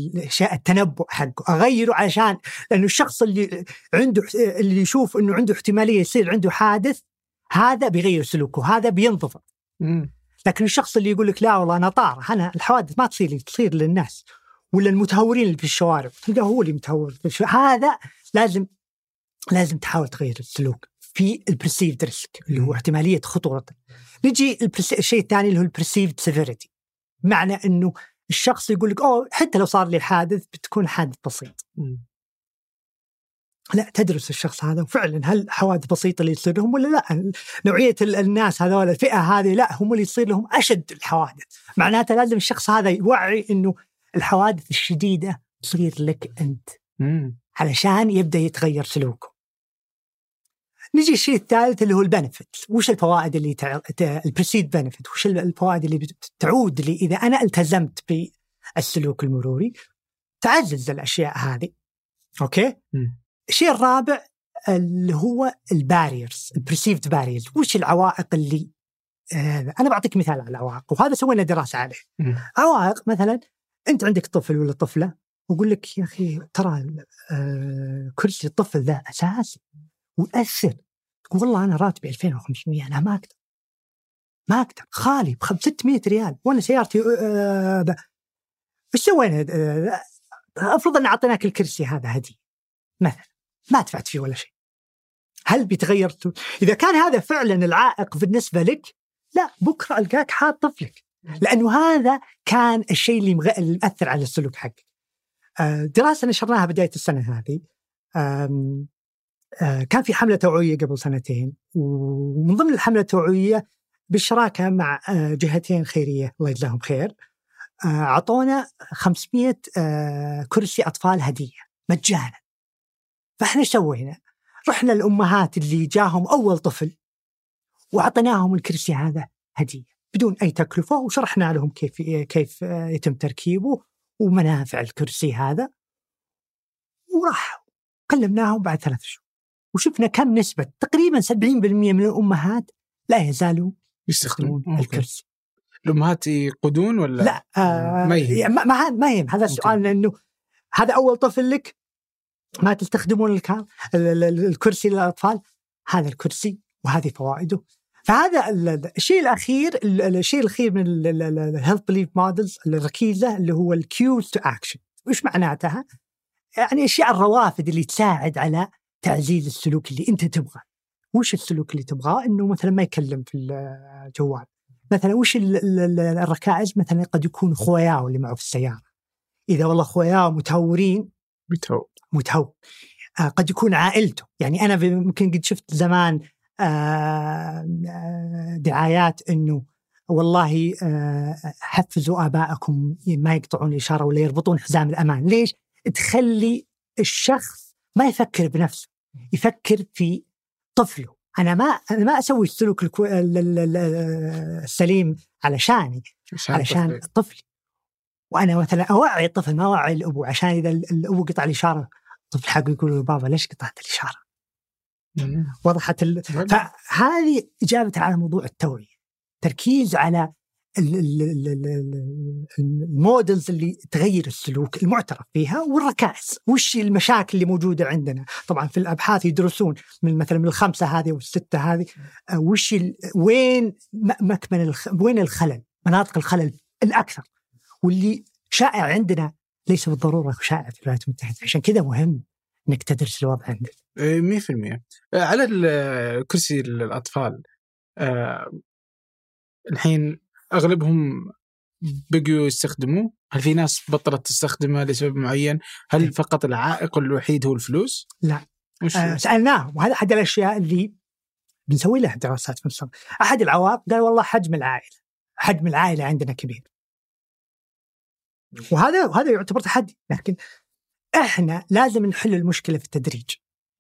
التنبؤ حقه أغيره عشان لأنه الشخص اللي عنده اللي يشوف إنه عنده احتمالية يصير عنده حادث هذا بيغير سلوكه هذا بينضبط. لكن الشخص اللي يقول لك لا والله أنا طار أنا الحوادث ما تصير لي تصير للناس ولا المتهورين اللي في الشوارع تلقاه هو اللي متهور في الشوارع. هذا لازم لازم تحاول تغير السلوك في ال perceived risk اللي هو. احتمالية خطورته نجي الشيء الثاني اللي هو ال perceived severity معنى إنه الشخص يقول لك أوه حتى لو صار لي حادث بتكون حادث بسيط. لا تدرس الشخص هذا وفعلا هل حوادث بسيطة اللي تصير لهم ولا لا؟ نوعية ال- الناس هذول الفئة هذه لا هم اللي يصير لهم أشد الحوادث. معناته لازم الشخص هذا يوعي إنه الحوادث الشديدة تصير لك أنت. مم. علشان يبدأ يتغير سلوكه. نجي الشيء الثالث اللي هو البنفيت وش الفوائد اللي تع... ال perceived benefit وش الفوائد اللي بتعود لي إذا أنا التزمت بالسلوك المروري؟ تعزز الأشياء هذه. okay؟ مم. الشيء الرابع اللي هو ال barriers ال perceived barriers وش العوائق اللي آه أنا بعطيك مثال على العوائق وهذا سوينا دراسة عليه. عوائق مثلا أنت عندك طفل ولا طفلة واقول لك يا أخي ترى آه كرسي الطفل ذا اساسي ويأثر تقول والله أنا راتبي 2500 أنا ما أقدر. ما أقدر. خالي ب 600 ريال. وأنا سيارتي آه إيش سوينا؟ أفرض أن أعطيناك الكرسي هذا هدية. مثلا. ما دفعت فيه ولا شيء هل بيتغير إذا كان هذا فعلا العائق بالنسبة لك لا بكرة ألقاك حاط طفلك لأنه هذا كان الشيء اللي مغ- اللي مأثر على السلوك حقك. آه، دراسة نشرناها بداية السنة هذه آه، كان في حملة توعوية قبل سنتين ومن ضمن الحملة التوعوية بالشراكة مع آه، جهتين خيرية الله يجزاهم خير أعطونا 500 آه، كرسي أطفال هدية مجانا. فاحنا إيش سوينا؟ رحنا الامهات اللي جاهم أول طفل وأعطيناهم الكرسي هذا هدية بدون أي تكلفة وشرحنا لهم كيف كيف يتم تركيبه ومنافع الكرسي هذا وراحوا كلمناهم بعد ثلاث شهور وشفنا كم نسبة تقريبا 70% من الأمهات لا يزالوا يستخدمون. الكرسي الأمهات يقودون ولا لا آه ما يهم. ما ما, يهم هذا السؤال لأنه هذا أول طفل لك ما تستخدمون الكرسي للاطفال هذا الكرسي وهذه فوائده فهذا ال- ال- الشيء الاخير ال- ال- الشيء الاخير من ال health belief models الركيزه اللي هو ال cues to action وش معناتها؟ يعني اشياء الروافد اللي تساعد على تعزيز السلوك اللي انت تبغاه وش السلوك اللي تبغاه؟ انه مثلا ما يكلم في الجوال مثلا وش ال- ال- ال- الركائز مثلا قد يكون خوياه اللي معه في السياره اذا والله خوياه متهورين بتو متهور آه قد يكون عائلته. يعني أنا في- يمكن قد شفت زمان آه آه، دعايات إنه والله آه حفزوا آبائكم ما يقطعون الإشارة ولا يربطون حزام الأمان. ليش؟ تخلي الشخص ما يفكر بنفسه يفكر في طفله. أنا ما أنا ما أسوي السلوك السليم علشاني علشان طفلي. وأنا مثلا أوعي الطفل ما أوعي الأبو عشان إذا ال- الأبو قطع الاشاره الطفل حقه يقول له بابا ليش قطعت الاشاره؟ وضحت ال... فهذه إجابة على موضوع التوعية. تركيز على ال- ال- ال- ال- ال- المودلز اللي تغير السلوك المعترف فيها والركائز. وش المشاكل اللي موجودة عندنا؟ طبعا في الأبحاث يدرسون من مثلا من الخمسة هذه والستة هذه وش ال... وين مكمن الخ... وين الخلل؟ مناطق الخلل الأكثر. واللي شائع عندنا ليس بالضرورة شائع في الولايات المتحدة. عشان كذا مهم إنك تدرس الوضع عندك إيه، 100% آه، على ال- كرسي الأطفال آه، الحين أغلبهم بقوا يستخدموه. هل في ناس بطلت تستخدمه لسبب معين؟ هل إيه. فقط العائق الوحيد هو الفلوس؟ لا. آه، سألناه وهذا أحد الأشياء اللي بنسوي لها دراسات في مصر أحد العوائق قال والله حجم العائلة حجم العائلة عندنا كبير. وهذا وهذا يعتبر تحدي لكن إحنا لازم نحل المشكلة في التدريج.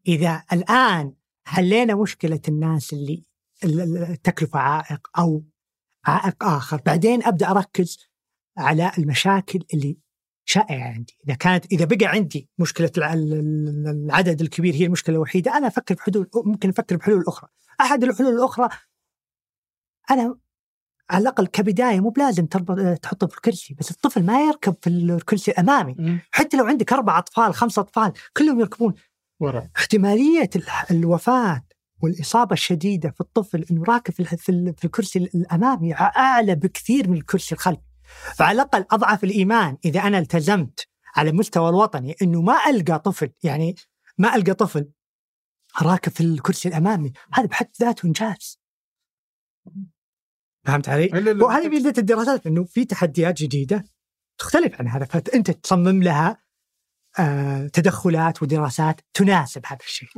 إذا الآن حلينا مشكلة الناس اللي ال- ال- التكلفة عائق أو عائق آخر بعدين أبدأ أركز على المشاكل اللي شائعة عندي. إذا كانت إذا بقى عندي مشكلة الع- ال- ال- العدد الكبير هي المشكلة الوحيدة أنا أفكر بحلول ممكن أفكر بحلول أخرى. أحد الحلول الأخرى أنا على الأقل كبداية مو بلازم تربط تحطه في الكرسي بس الطفل ما يركب في الكرسي الامامي مم. حتى لو عندك أربع أطفال خمسة أطفال كلهم يركبون. ورا. احتمالية الوفاة والإصابة الشديدة في الطفل إنه راكب في الكرسي الأمامي أعلى بكثير من الكرسي الخلفي فعلى الأقل أضعف الإيمان إذا أنا التزمت على المستوى الوطني إنه ما ألقى طفل يعني ما ألقى طفل راكب في الكرسي الأمامي. هذا بحد ذاته إنجاز. فهمت علي؟ وهذه بدايه الدراسات إنه في تحديات جديدة تختلف عن هذا فأنت تصمم لها آه تدخلات ودراسات تناسب هذا الشيء.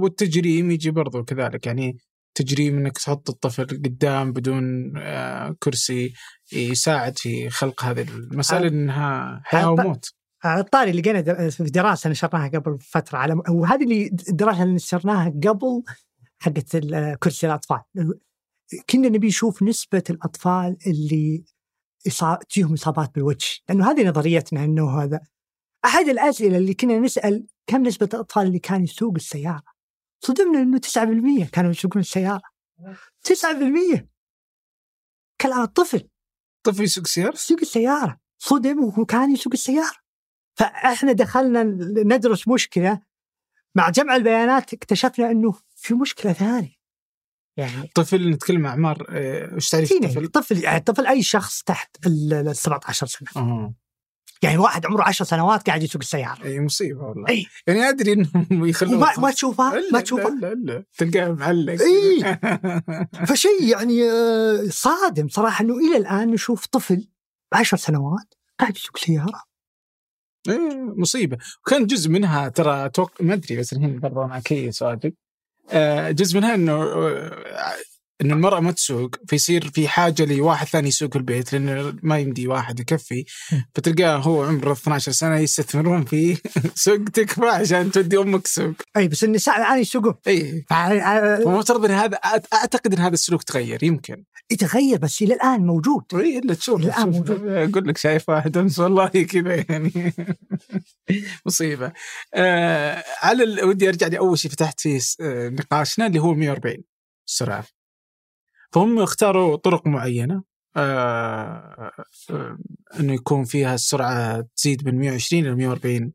والتجريم يجي برضو كذلك يعني تجريم إنك تحط الطفل قدام بدون آه، كرسي يساعد في خلق هذه المسألة. إنها حياة وموت الطاري لقينا في دراسة نشرناها قبل فترة على وهذه اللي الدراسه اللي نشرناها قبل حقت كرسي الأطفال. كنا نبي نشوف نسبة الأطفال اللي تجيهم إصابات بالوجه، لأنه هذه نظريتنا إنه هذا. أحد الأسئلة اللي كنا نسأل كم نسبة الأطفال اللي كانوا يسوق السيارة؟ صدمنا إنه 9% كانوا يسوقون السيارة. 9% كلام الطفل طفل. يسوق سيارة؟ يسوق السيارة. صدم وكان يسوق السيارة. فإحنا دخلنا ندرس مشكلة. مع جمع البيانات اكتشفنا إنه في مشكلة ثانية. يعني طفل نتكلم اعمار آه، وش تعريف الطفل؟ طفل يعني طفل أي شخص تحت ال ال 17 سنة. آه يعني واحد عمره 10 سنوات قاعد يسوق السيارة. أي مصيبة والله. أي. يعني أدري إنهم (laughs) يخلون وما ما تشوفها ما تشوفها الا إلا. تلقاه معلق. إي. (laughs) فشيء يعني آه، صادم صراحة إنه إلى الآن نشوف طفل 10 سنوات قاعد يسوق سيارة. إيه، مصيبة. وكان جزء منها ترى توق... ما أدري بس الحين برضه كيس واجد آه، جزء منها إنه آه، انه المرأة ما تسوق فيصير في حاجة لواحد ثاني يسوق البيت لأنه ما يمدي واحد يكفي. فتلقاه هو عمره 12 سنة يستثمرون فيه (laughs) سوق تكفى عشان تودي أمك سوق. أي بس النساء الآن يسوقون. إي. فع- فمفترض إن هذا أعتقد إن هذا السلوك تغير يمكن. يتغير بس إلى الآن موجود. إي إلا تشوف شوف- موجود. أقول لك شايف واحد أمس والله كذا يعني. (laughs) مصيبة. آه على ودي أرجع لأول شيء فتحت فيه آه، نقاشنا اللي هو 140 السرعه فهم اختاروا طرق معينة. آه آه إنه يكون فيها السرعة تزيد من 120 إلى 140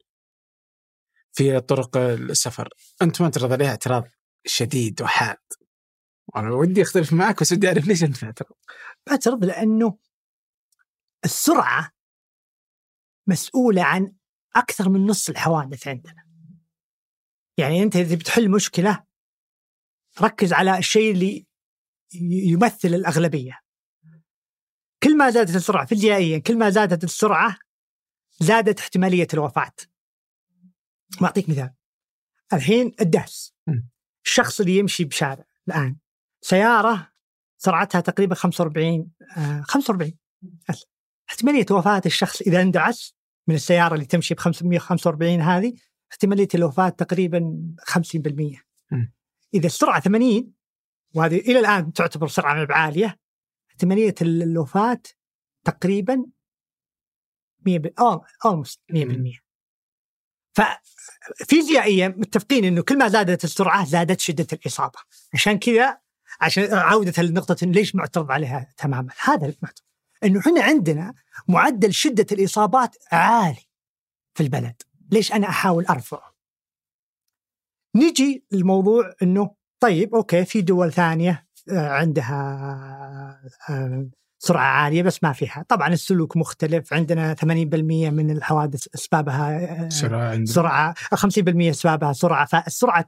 في طرق السفر. أنت ما تعترض عليها اعتراض شديد وحاد. أنا ودي أختلف معك بس ودي أعرف ليش أنت معترض. اعترض لأنه السرعة مسؤولة عن أكثر من نص الحوادث عندنا. يعني أنت إذا بتحل مشكلة ركز على الشيء اللي يمثل الأغلبية. كل ما زادت السرعة فيزيائيا كل ما زادت السرعة زادت احتمالية الوفاة. بعطيك مثال. الحين الدهس. الشخص اللي يمشي بشارع الآن سيارة سرعتها تقريبا 45 آه 45 ألف. احتمالية وفاة الشخص إذا اندعس من السيارة اللي تمشي ب 545 هذه احتمالية الوفاة تقريبا 50% مم. إذا السرعة 80 وهذه إلى الآن تعتبر سرعة عالية احتمالية ال- الوفاة تقريبا 100 almost 100% ففيزيائيا متفقين إنه كل ما زادت السرعة زادت شدة الإصابة. عشان كذا عشان عودة لنقطه ليش معترض عليها تماما؟ هذا المعترض. إنه إحنا عندنا معدل شدة الإصابات عالي في البلد. ليش أنا أحاول أرفعه؟ نجي الموضوع إنه طيب أوكي في دول ثانية آه، عندها آه، سرعة عالية بس ما فيها. طبعا السلوك مختلف. عندنا 80% من الحوادث أسبابها آه، سرعة عندنا. سرعة 50% أسبابها سرعة فالسرعه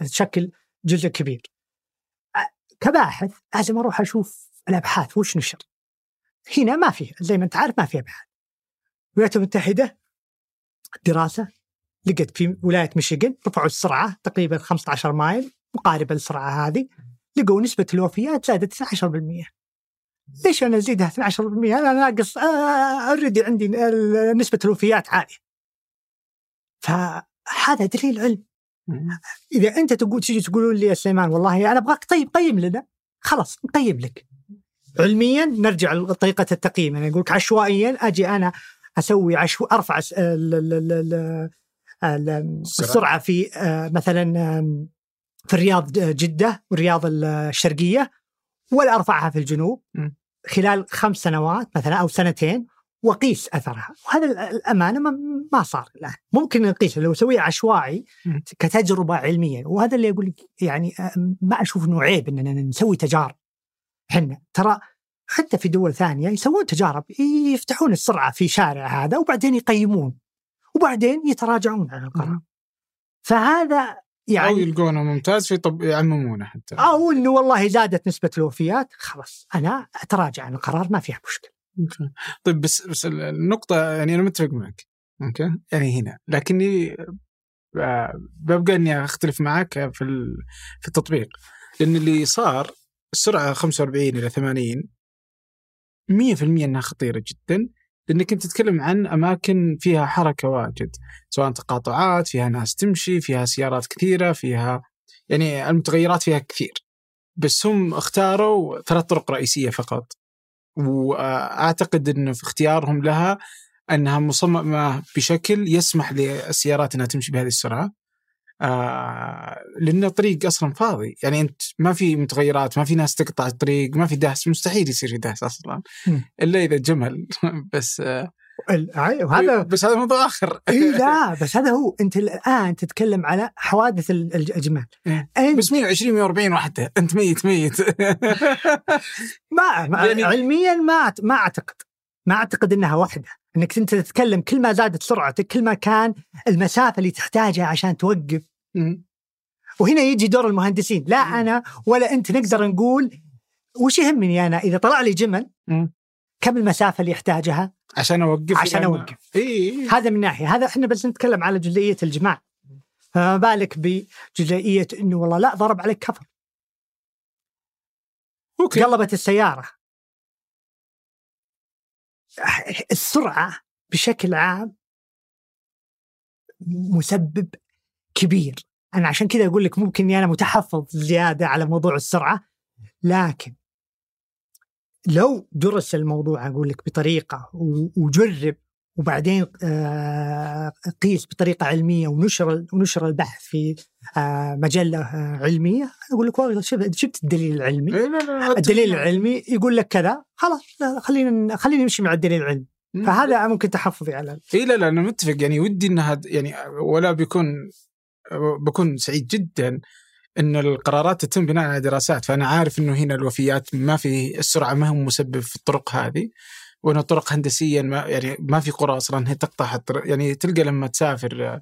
تشكل جزء كبير. كباحث لازم أروح أشوف الأبحاث وش نشر. هنا ما في زي ما أنت عارف ما في أبحاث. الولايات المتحدة دراسة لقت في ولاية ميشيغان رفعوا السرعة تقريبا 15 مايل. مقاربة للسرعة هذه لقوا نسبة الوفيات زادت 12% ليش أنا ازيدها 12% أنا ناقص اوريدي عندي ال- نسبة الوفيات عالية. فهذا دليل علم. إذا أنت تقول تجي تقولون لي يا سليمان والله أنا أبغاك طيب قيم لنا. خلاص نقيم لك. علميا نرجع لطريقة التقييم. أنا أقول لك عشوائيا أجي أنا أسوي عشو أرفع الس- ال- ال- ال- ال- ال- السرعة. في آه، مثلا في الرياض جدة والرياض الشرقية ولا أرفعها في الجنوب. خلال خمس سنوات مثلا أو سنتين وأقيس أثرها وهذا الأمانة ما, صار الآن ممكن نقيس لو اسويه عشوائي م. كتجربة علمية وهذا اللي أقول لك يعني آه، ما أشوف إنه عيب إننا نسوي تجارب إحنا ترى حتى في دول ثانية يسوون تجارب يفتحون السرعة في شارع هذا وبعدين يقيمون وبعدين يتراجعون عن القرار مم. فهذا أو يعني يلقونه ممتاز في طب يعممونه حتى. أو انه والله زادت نسبة الوفيات خلاص أنا أتراجع عن القرار ما فيها مشكلة. okay. طيب بس بس النقطة يعني أنا متفق معك okay؟ يعني هنا لكني آه، ببقى إني أختلف معك في في التطبيق. لأن اللي صار السرعة 45 إلى 80 100% إنها خطيرة جدا. لأنك أنت تتكلم عن أماكن فيها حركة واجد. سواء تقاطعات فيها ناس تمشي فيها سيارات كثيرة فيها يعني المتغيرات فيها كثير. بس هم اختاروا ثلاث طرق رئيسية فقط. وأعتقد إنه في اختيارهم لها أنها مصممة بشكل يسمح للسيارات إنها تمشي بهذه السرعة. آه لأن الطريق أصلا فاضي، يعني أنت ما في متغيرات، ما في ناس تقطع الطريق، ما في دهس، مستحيل يصير في دهس أصلا. مم. إلا إذا جمل. (laughs) بس آه أي- وهذا بس هذا موضوع آخر. (laughs) إي لا (laughs) بس هذا هو. أنت الآن تتكلم على حوادث ال- الجمال. إيه. أنت بس 120 140 واحدة أنت ميت ميت. ما, ما يعني- علميا ما ما أعتقد. ما أعتقد إنها واحدة. إنك أنت تتكلم كل ما زادت سرعتك كل ما كان المسافة اللي تحتاجها عشان توقف. وهنا يجي دور المهندسين. لا. أنا ولا أنت نقدر نقول وش يهمني أنا إذا طلع لي جمل. كم المسافة اللي يحتاجها؟ عشان أوقف عشان لأن- أوقف. اي هذا من ناحية. هذا إحنا بس نتكلم على جزئية الجماع. فما بالك بجزئية إنه والله لا ضرب عليك كفر. أوكي. قلبت السيارة. السرعة بشكل عام مسبب كبير. أنا عشان كذا أقول لك ممكن أنا متحفظ زيادة على موضوع السرعة لكن لو درس الموضوع أقول لك بطريقة وجرب وبعدين آه، قيس بطريقة علمية ونشر ونشر البحث في آه، مجلة آه، علمية. أقول لك والله شفت الدليل العلمي؟ إيه الدليل العلمي يقول لك كذا خلاص لا، خلينا خلينا نمشي مع الدليل العلمي. فهذا ممكن تحفظي على اي لا لا أنا متفق. يعني ودي انها يعني ولا بيكون بكون سعيد جدا إن القرارات تتم بناء على دراسات. فأنا عارف إنه هنا الوفيات ما في السرعة ما هو مسبب في الطرق هذه. وإنه طرق هندسيا ما يعني ما في قرى أصلا هي تقطع الطرق يعني تلقى لما تسافر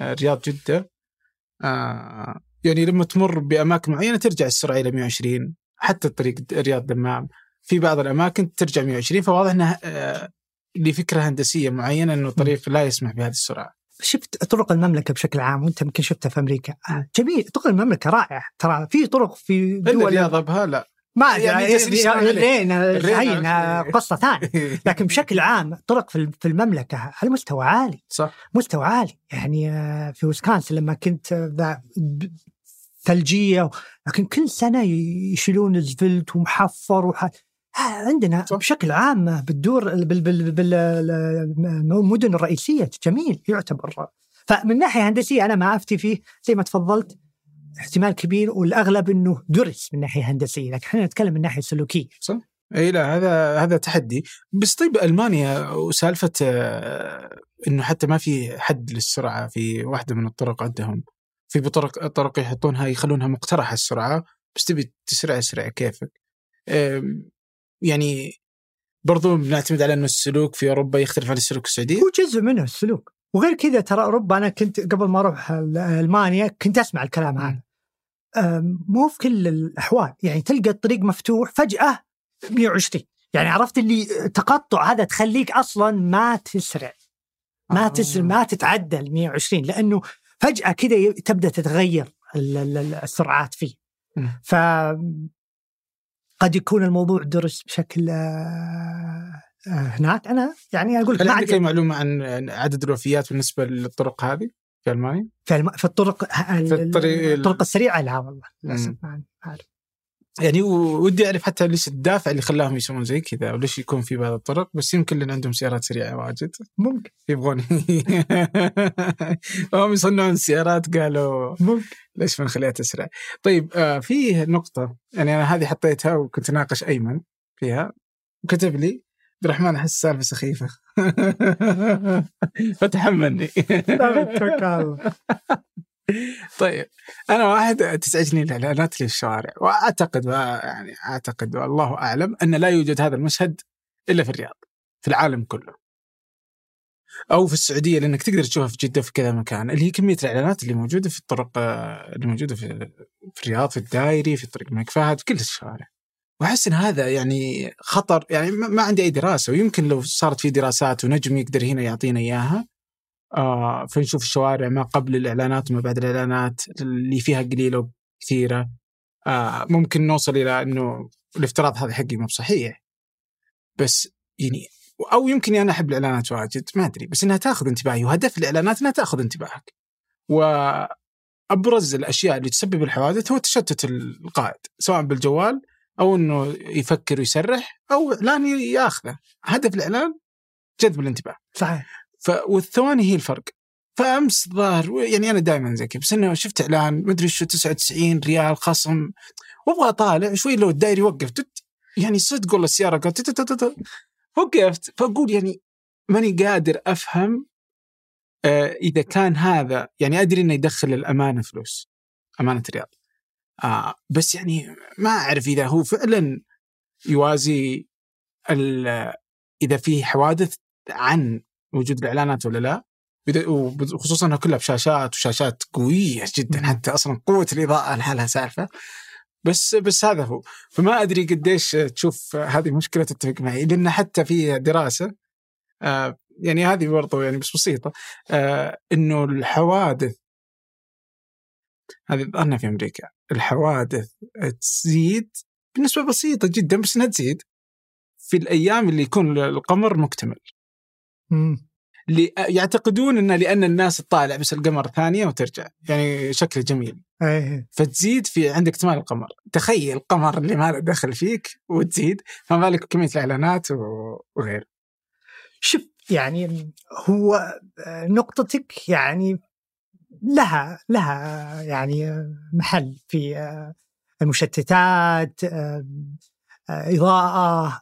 آه، رياض جدة آه، يعني لما تمر بأماكن معينة ترجع السرعة إلى 120 حتى طريق رياض دمام. في بعض الأماكن ترجع 120 فواضح إنها آه، لفكرة هندسية معينة إنه الطريق لا يسمح بهذه السرعة. شفت طرق المملكة بشكل عام وأنت يمكن شفتها في أمريكا. جميل طرق المملكة رائعة. ترى في طرق في دول الرياض أبها لا. ما يعني يعني. الرين الرين هين عارف. قصة ثانية (laughs) لكن بشكل عام طرق في المملكة على مستوى عالي صح مستوى عالي يعني آه، في ويسكونسن لما كنت آه، ثلجية لكن كل سنة يشيلون الزفلت ومحفر وح... آه، عندنا صح. بشكل عام بالدور بال- بال- بالمدن الرئيسية جميل يعتبر فمن ناحية هندسية أنا ما أفتي فيه زي ما تفضلت احتمال كبير والأغلب إنه درس من ناحية هندسية لكن إحنا نتكلم من ناحية سلوكية. إي لا هذا هذا تحدي. بس طيب ألمانيا وسالفة آه، إنه حتى ما في حد للسرعة في واحدة من الطرق عندهم. في بطرق طرق يحطونها يخلونها مقترحة السرعة. بس تبي تسرع اسرع كيفك. يعني برضو بنعتمد على إنه السلوك في أوروبا يختلف عن السلوك السعودي هو جزء منه السلوك. وغير كذا ترى أوروبا أنا كنت قبل ما أروح ألمانيا كنت أسمع الكلام هذا. مو في كل الأحوال. يعني تلقى الطريق مفتوح فجأة 120 يعني عرفت اللي تقطع هذا تخليك أصلا ما تسرع. ما آه. تسرع ما تتعدى ال 120 لأنه فجأة كذا تبدأ تتغير ال- ال- ال- السرعات فيه. ف قد يكون الموضوع درس بشكل آه، هناك أنا يعني أقول لك هل عندك أي معلومة عن عدد الوفيات بالنسبة للطرق هذه في ألمانيا؟ في, الم... في الطرق في الطريق ال- الطرق السريعة لا والله للأسف. ما أعرف. يعني ودي أعرف حتى ليش الدافع اللي خلاهم يسوون زي كذا وليش يكون في بعض الطرق بس يمكن لأن عندهم سيارات سريعة واجد ممكن يبغون (laughs) هم يصنعون سيارات قالوا ممكن ليش ما نخليها تسرع؟ طيب آه في نقطة يعني أنا هذه حطيتها وكنت ناقش أيمن فيها وكتب لي عبد الرحمن أحس السالفة سخيفة. (laughs) فتحملني. (laughs) طيب أنا واحد تزعجني الإعلانات اللي في الشوارع. وأعتقد يعني أعتقد والله أعلم أن لا يوجد هذا المشهد إلا في الرياض في العالم كله. أو في السعودية لأنك تقدر تشوفها في جدة في كذا مكان. اللي هي كمية الإعلانات اللي موجودة في الطرق اللي موجودة في في الرياض في الدائري في طريق الملك فهد في كل الشوارع. وأحس إن هذا يعني خطر يعني ما عندي أي دراسة ويمكن لو صارت في دراسات ونجم يقدر هنا يعطينا إياها. آه فنشوف الشوارع ما قبل الإعلانات وما بعد الإعلانات اللي فيها قليلة وكثيرة. آه ممكن نوصل إلى إنه الافتراض هذا حقي مو بصحيح. بس يعني أو يمكن أنا أحب الإعلانات واجد ما أدري بس إنها تأخذ انتباهي وهدف الإعلانات انها تأخذ انتباهك. وأبرز الأشياء اللي تسبب الحوادث هو تشتت القائد سواء بالجوال أو إنه يفكر ويسرح أو اعلان يأخذه. هدف الإعلان جذب الانتباه. صحيح. ف والثواني هي الفرق. فأمس ظاهر يعني أنا دائما زي كذا بس إنه شفت إعلان مدري شو 99 ريال خصم. وأبغى أطالع شوي لو الدايري وقف. يعني صدق والله السيارة قالت وقفت. فأقول يعني ماني قادر أفهم آه إذا كان هذا يعني أدري إنه يدخل الامانه فلوس. أمانة الرياض آه بس يعني ما أعرف إذا هو فعلا يوازي ال- إذا في حوادث عن وجود الإعلانات ولا لا. وخصوصا انها كلها بشاشات وشاشات قوية جدا. حتى أصلا قوة الإضاءة لحالها سالفة. بس بس هذا هو. فما أدري قديش تشوف هذه مشكلة تتفق معي لأن حتى في دراسة آه يعني هذه برضو يعني بس بسيطة آه إنه الحوادث هذه ظهرنا في أمريكا. الحوادث تزيد بنسبة بسيطة جدا بس إنها تزيد. في الأيام اللي يكون القمر مكتمل. مم. اللي يعتقدون إنه لأن الناس تطالع بس القمر ثانية وترجع. يعني شكله جميل. إيه فتزيد في عندك اكتمال القمر. تخيل القمر اللي ما له دخل فيك وتزيد فما بالك كميه الإعلانات وغيره. شوف يعني هو آه، نقطتك يعني لها لها يعني محل في آه، المشتتات آه، إضاءة.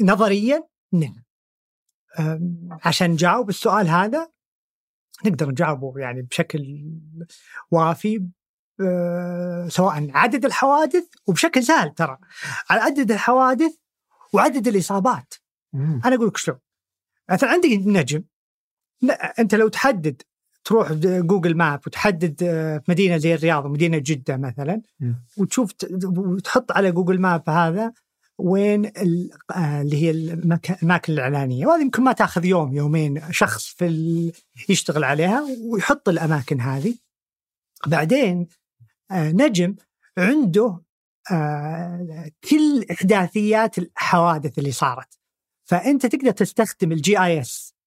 نظريا نعم. عشان نجاوب السؤال هذا نقدر نجاوبه يعني بشكل وافي آه، سواء عدد الحوادث وبشكل سهل ترى. على عدد الحوادث وعدد الإصابات. أنا أقول لك شلون. مثلا عندك نجم. لا أنت لو تحدد تروح جوجل map وتحدد آه، مدينة زي الرياض ومدينه جدة مثلا. وتشوف وتحط على جوجل map هذا وين آه، اللي هي الأماكن الإعلانية. وهذه يمكن ما تأخذ يوم يومين شخص في ال... يشتغل عليها ويحط الأماكن هذه. بعدين آه، نجم عنده كل إحداثيات الحوادث اللي صارت. فأنت تقدر تستخدم الجي اي اس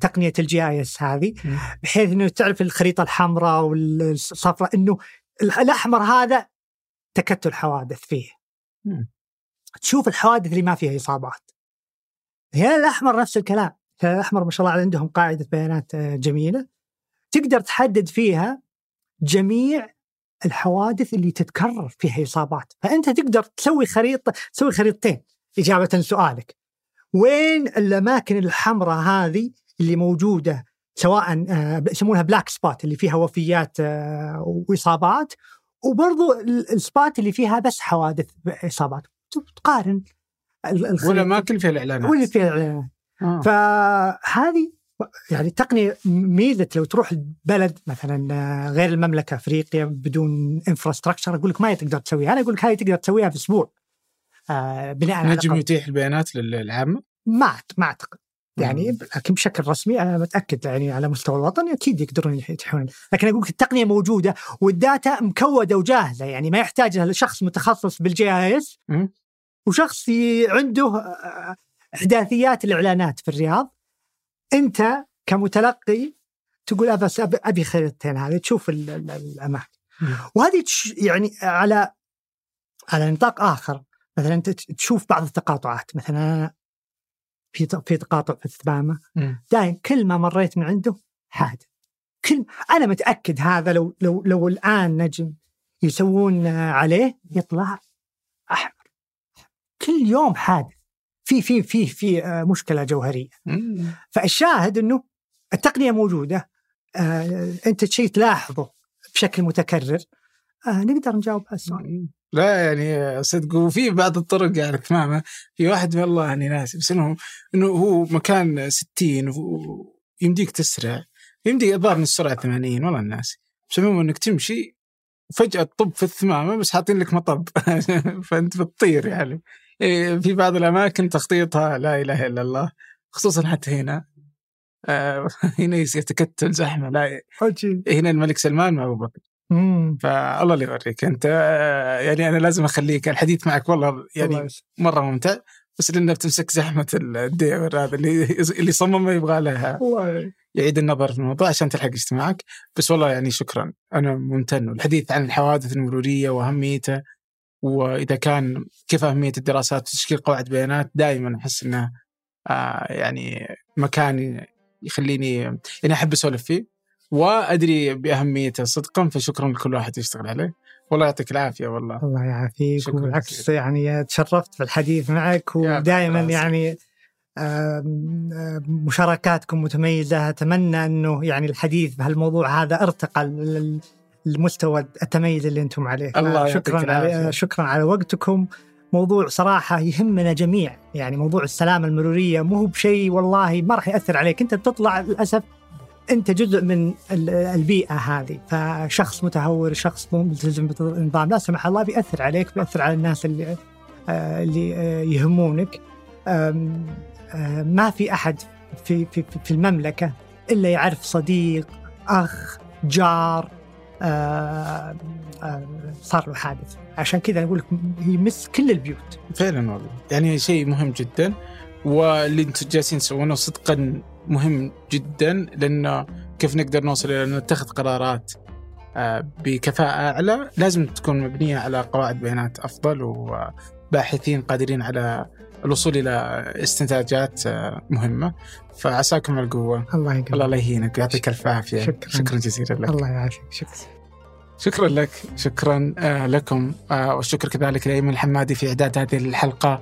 تقنية الجي اي اس هذه. بحيث إنه تعرف الخريطة الحمراء والصفراء إنه الأحمر هذا تكتل حوادث فيه. مم. تشوف الحوادث اللي ما فيها إصابات. الهلال الأحمر نفس الكلام. الهلال الأحمر ما شاء الله عندهم قاعدة بيانات آه، جميلة. تقدر تحدد فيها جميع الحوادث اللي تتكرر فيها إصابات. فأنت تقدر تسوي خريطة تسوي خريطتين. إجابة لسؤالك وين الأماكن الحمراء هذه اللي موجودة سواء آه، يسمونها black spot اللي فيها وفيات آه، وإصابات. وبرضو ال- ال spots اللي فيها بس حوادث إصابات. تقارن ولا اماكن فيها الإعلانات. ولا فيها الإعلانات. آه. فهذه يعني التقنيه ميزة لو تروح بلد مثلا آه، غير المملكة أفريقيا بدون infrastructure أقول لك ما تقدر تسويها. أنا أقول لك هذه تقدر تسويها في أسبوع آه، بناء على نجم يتيح البيانات للعامة؟ ما ما أعتقد. يعني. لكن بشكل رسمي أنا متأكد يعني على مستوى الوطن أكيد يقدرون يتيحون لكن أقول لك التقنية موجودة وال data مكودة وجاهزة يعني ما يحتاج لها شخص متخصص بال GIS. وشخص عنده آه، إحداثيات الإعلانات في الرياض أنت كمتلقي تقول بس أبي خريطتين هذه تشوف ال- ال- الأماكن. وهذه يعني على على نطاق آخر مثلا انت تشوف بعض التقاطعات مثلا في في تقاطع في الثمامه مم. دائما كل ما مريت من عنده حادث كل أنا متأكد هذا لو لو لو الآن نجم يسوون عليه يطلع أحمر. كل يوم حادث في في في في آه، مشكلة جوهرية. فالشاهد إنه التقنية موجودة. آه، أنت شيء تلاحظه بشكل متكرر. آه، نقدر نجاوب على السؤال. لا يعني صدق وفي بعض الطرق يعني (laughs) تماما. في واحد والله اني ناسي بس انه إنه هو مكان 60 ويمديك تسرع يمديك الظاهر من السرعة 80 والله الناس بس عموما إنك تمشي وفجأة تطب في الثمامة بس حاطين لك مطب (laughs) فأنت بتطير يعني. إيه، في بعض الأماكن تخطيطها لا إله إلا الله خصوصا حتى هنا. آه، (laughs) هنا يصير تكتل زحمة لا عجيب. هنا الملك سلمان مع أبو بكر. مم. فالله اللي يوريك انت يعني أنا لازم أخليك الحديث معك والله الله يعني. مرة ممتع بس لأنه بتمسك زحمة الديور هذا اللي اللي صممه يبغى له والله يعيد النظر في الموضوع عشان تلحق اجتماعك. بس والله يعني شكرا. أنا ممتن. والحديث عن الحوادث المرورية واهميتها وإذا كان كيف أهمية الدراسات وتشكيل قواعد بيانات دائما أحس إنه آه يعني مكان يخليني يعني أحب أسولف فيه. وأدري بأهميته. صدقا فشكرا لكل واحد يشتغل عليه. والله يعطيك العافية والله. الله يعافيك. وبالعكس. يعني تشرفت بالحديث معك ودائما. يعني مشاركاتكم متميزة. أتمنى أنه يعني الحديث بهالموضوع هذا أرتقى للمستوى التميز اللي أنتم عليه. الله شكرا. على شكرا على وقتكم. موضوع صراحة يهمنا جميع. يعني موضوع السلامة المرورية مو بشيء والله ما راح يأثر عليك. أنت بتطلع للأسف أنت جزء من ال- البيئة هذه فشخص متهور شخص مو ملتزم بالنظام لا سمح الله بيأثر عليك بيأثر على الناس اللي آه، اللي آه، يهمونك. آه، ما في أحد في, في, في- المملكة إلا يعرف صديق أخ جار صار له حادث. عشان كذا نقول لك يمس كل البيوت. فعلا والله. يعني شيء مهم جدا واللي أنتم جالسين تسوونه صدقا مهم جدا لأنه كيف نقدر نوصل إلى أن نتخذ قرارات آه، بكفاءة أعلى. لازم تكون مبنية على قواعد بيانات أفضل وباحثين قادرين على الوصول إلى استنتاجات آه، مهمة. فعساكم القوة. الله يقويك. الله يهينك. ويعطيك ألف عافية. شكراً. شكرا جزيلا لك. الله يعافيك. شكرا. شكرا لك شكرا آه، لكم آه، والشكر كذلك لأيمن الحمادي في إعداد هذه الحلقة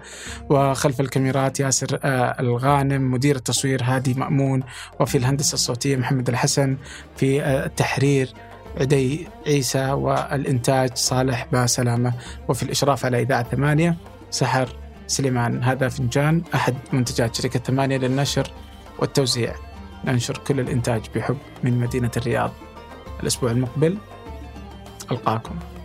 وخلف الكاميرات ياسر آه، الغانم مدير التصوير هادي مأمون وفي الهندسة الصوتية محمد الحسن في التحرير عدي عيسى والإنتاج صالح باسلامة وفي الإشراف على إذاعة ثمانية سحر سليمان. هذا فنجان أحد منتجات شركة ثمانية للنشر والتوزيع. ننشر كل الإنتاج بحب من مدينة الرياض. الأسبوع المقبل espetáculo.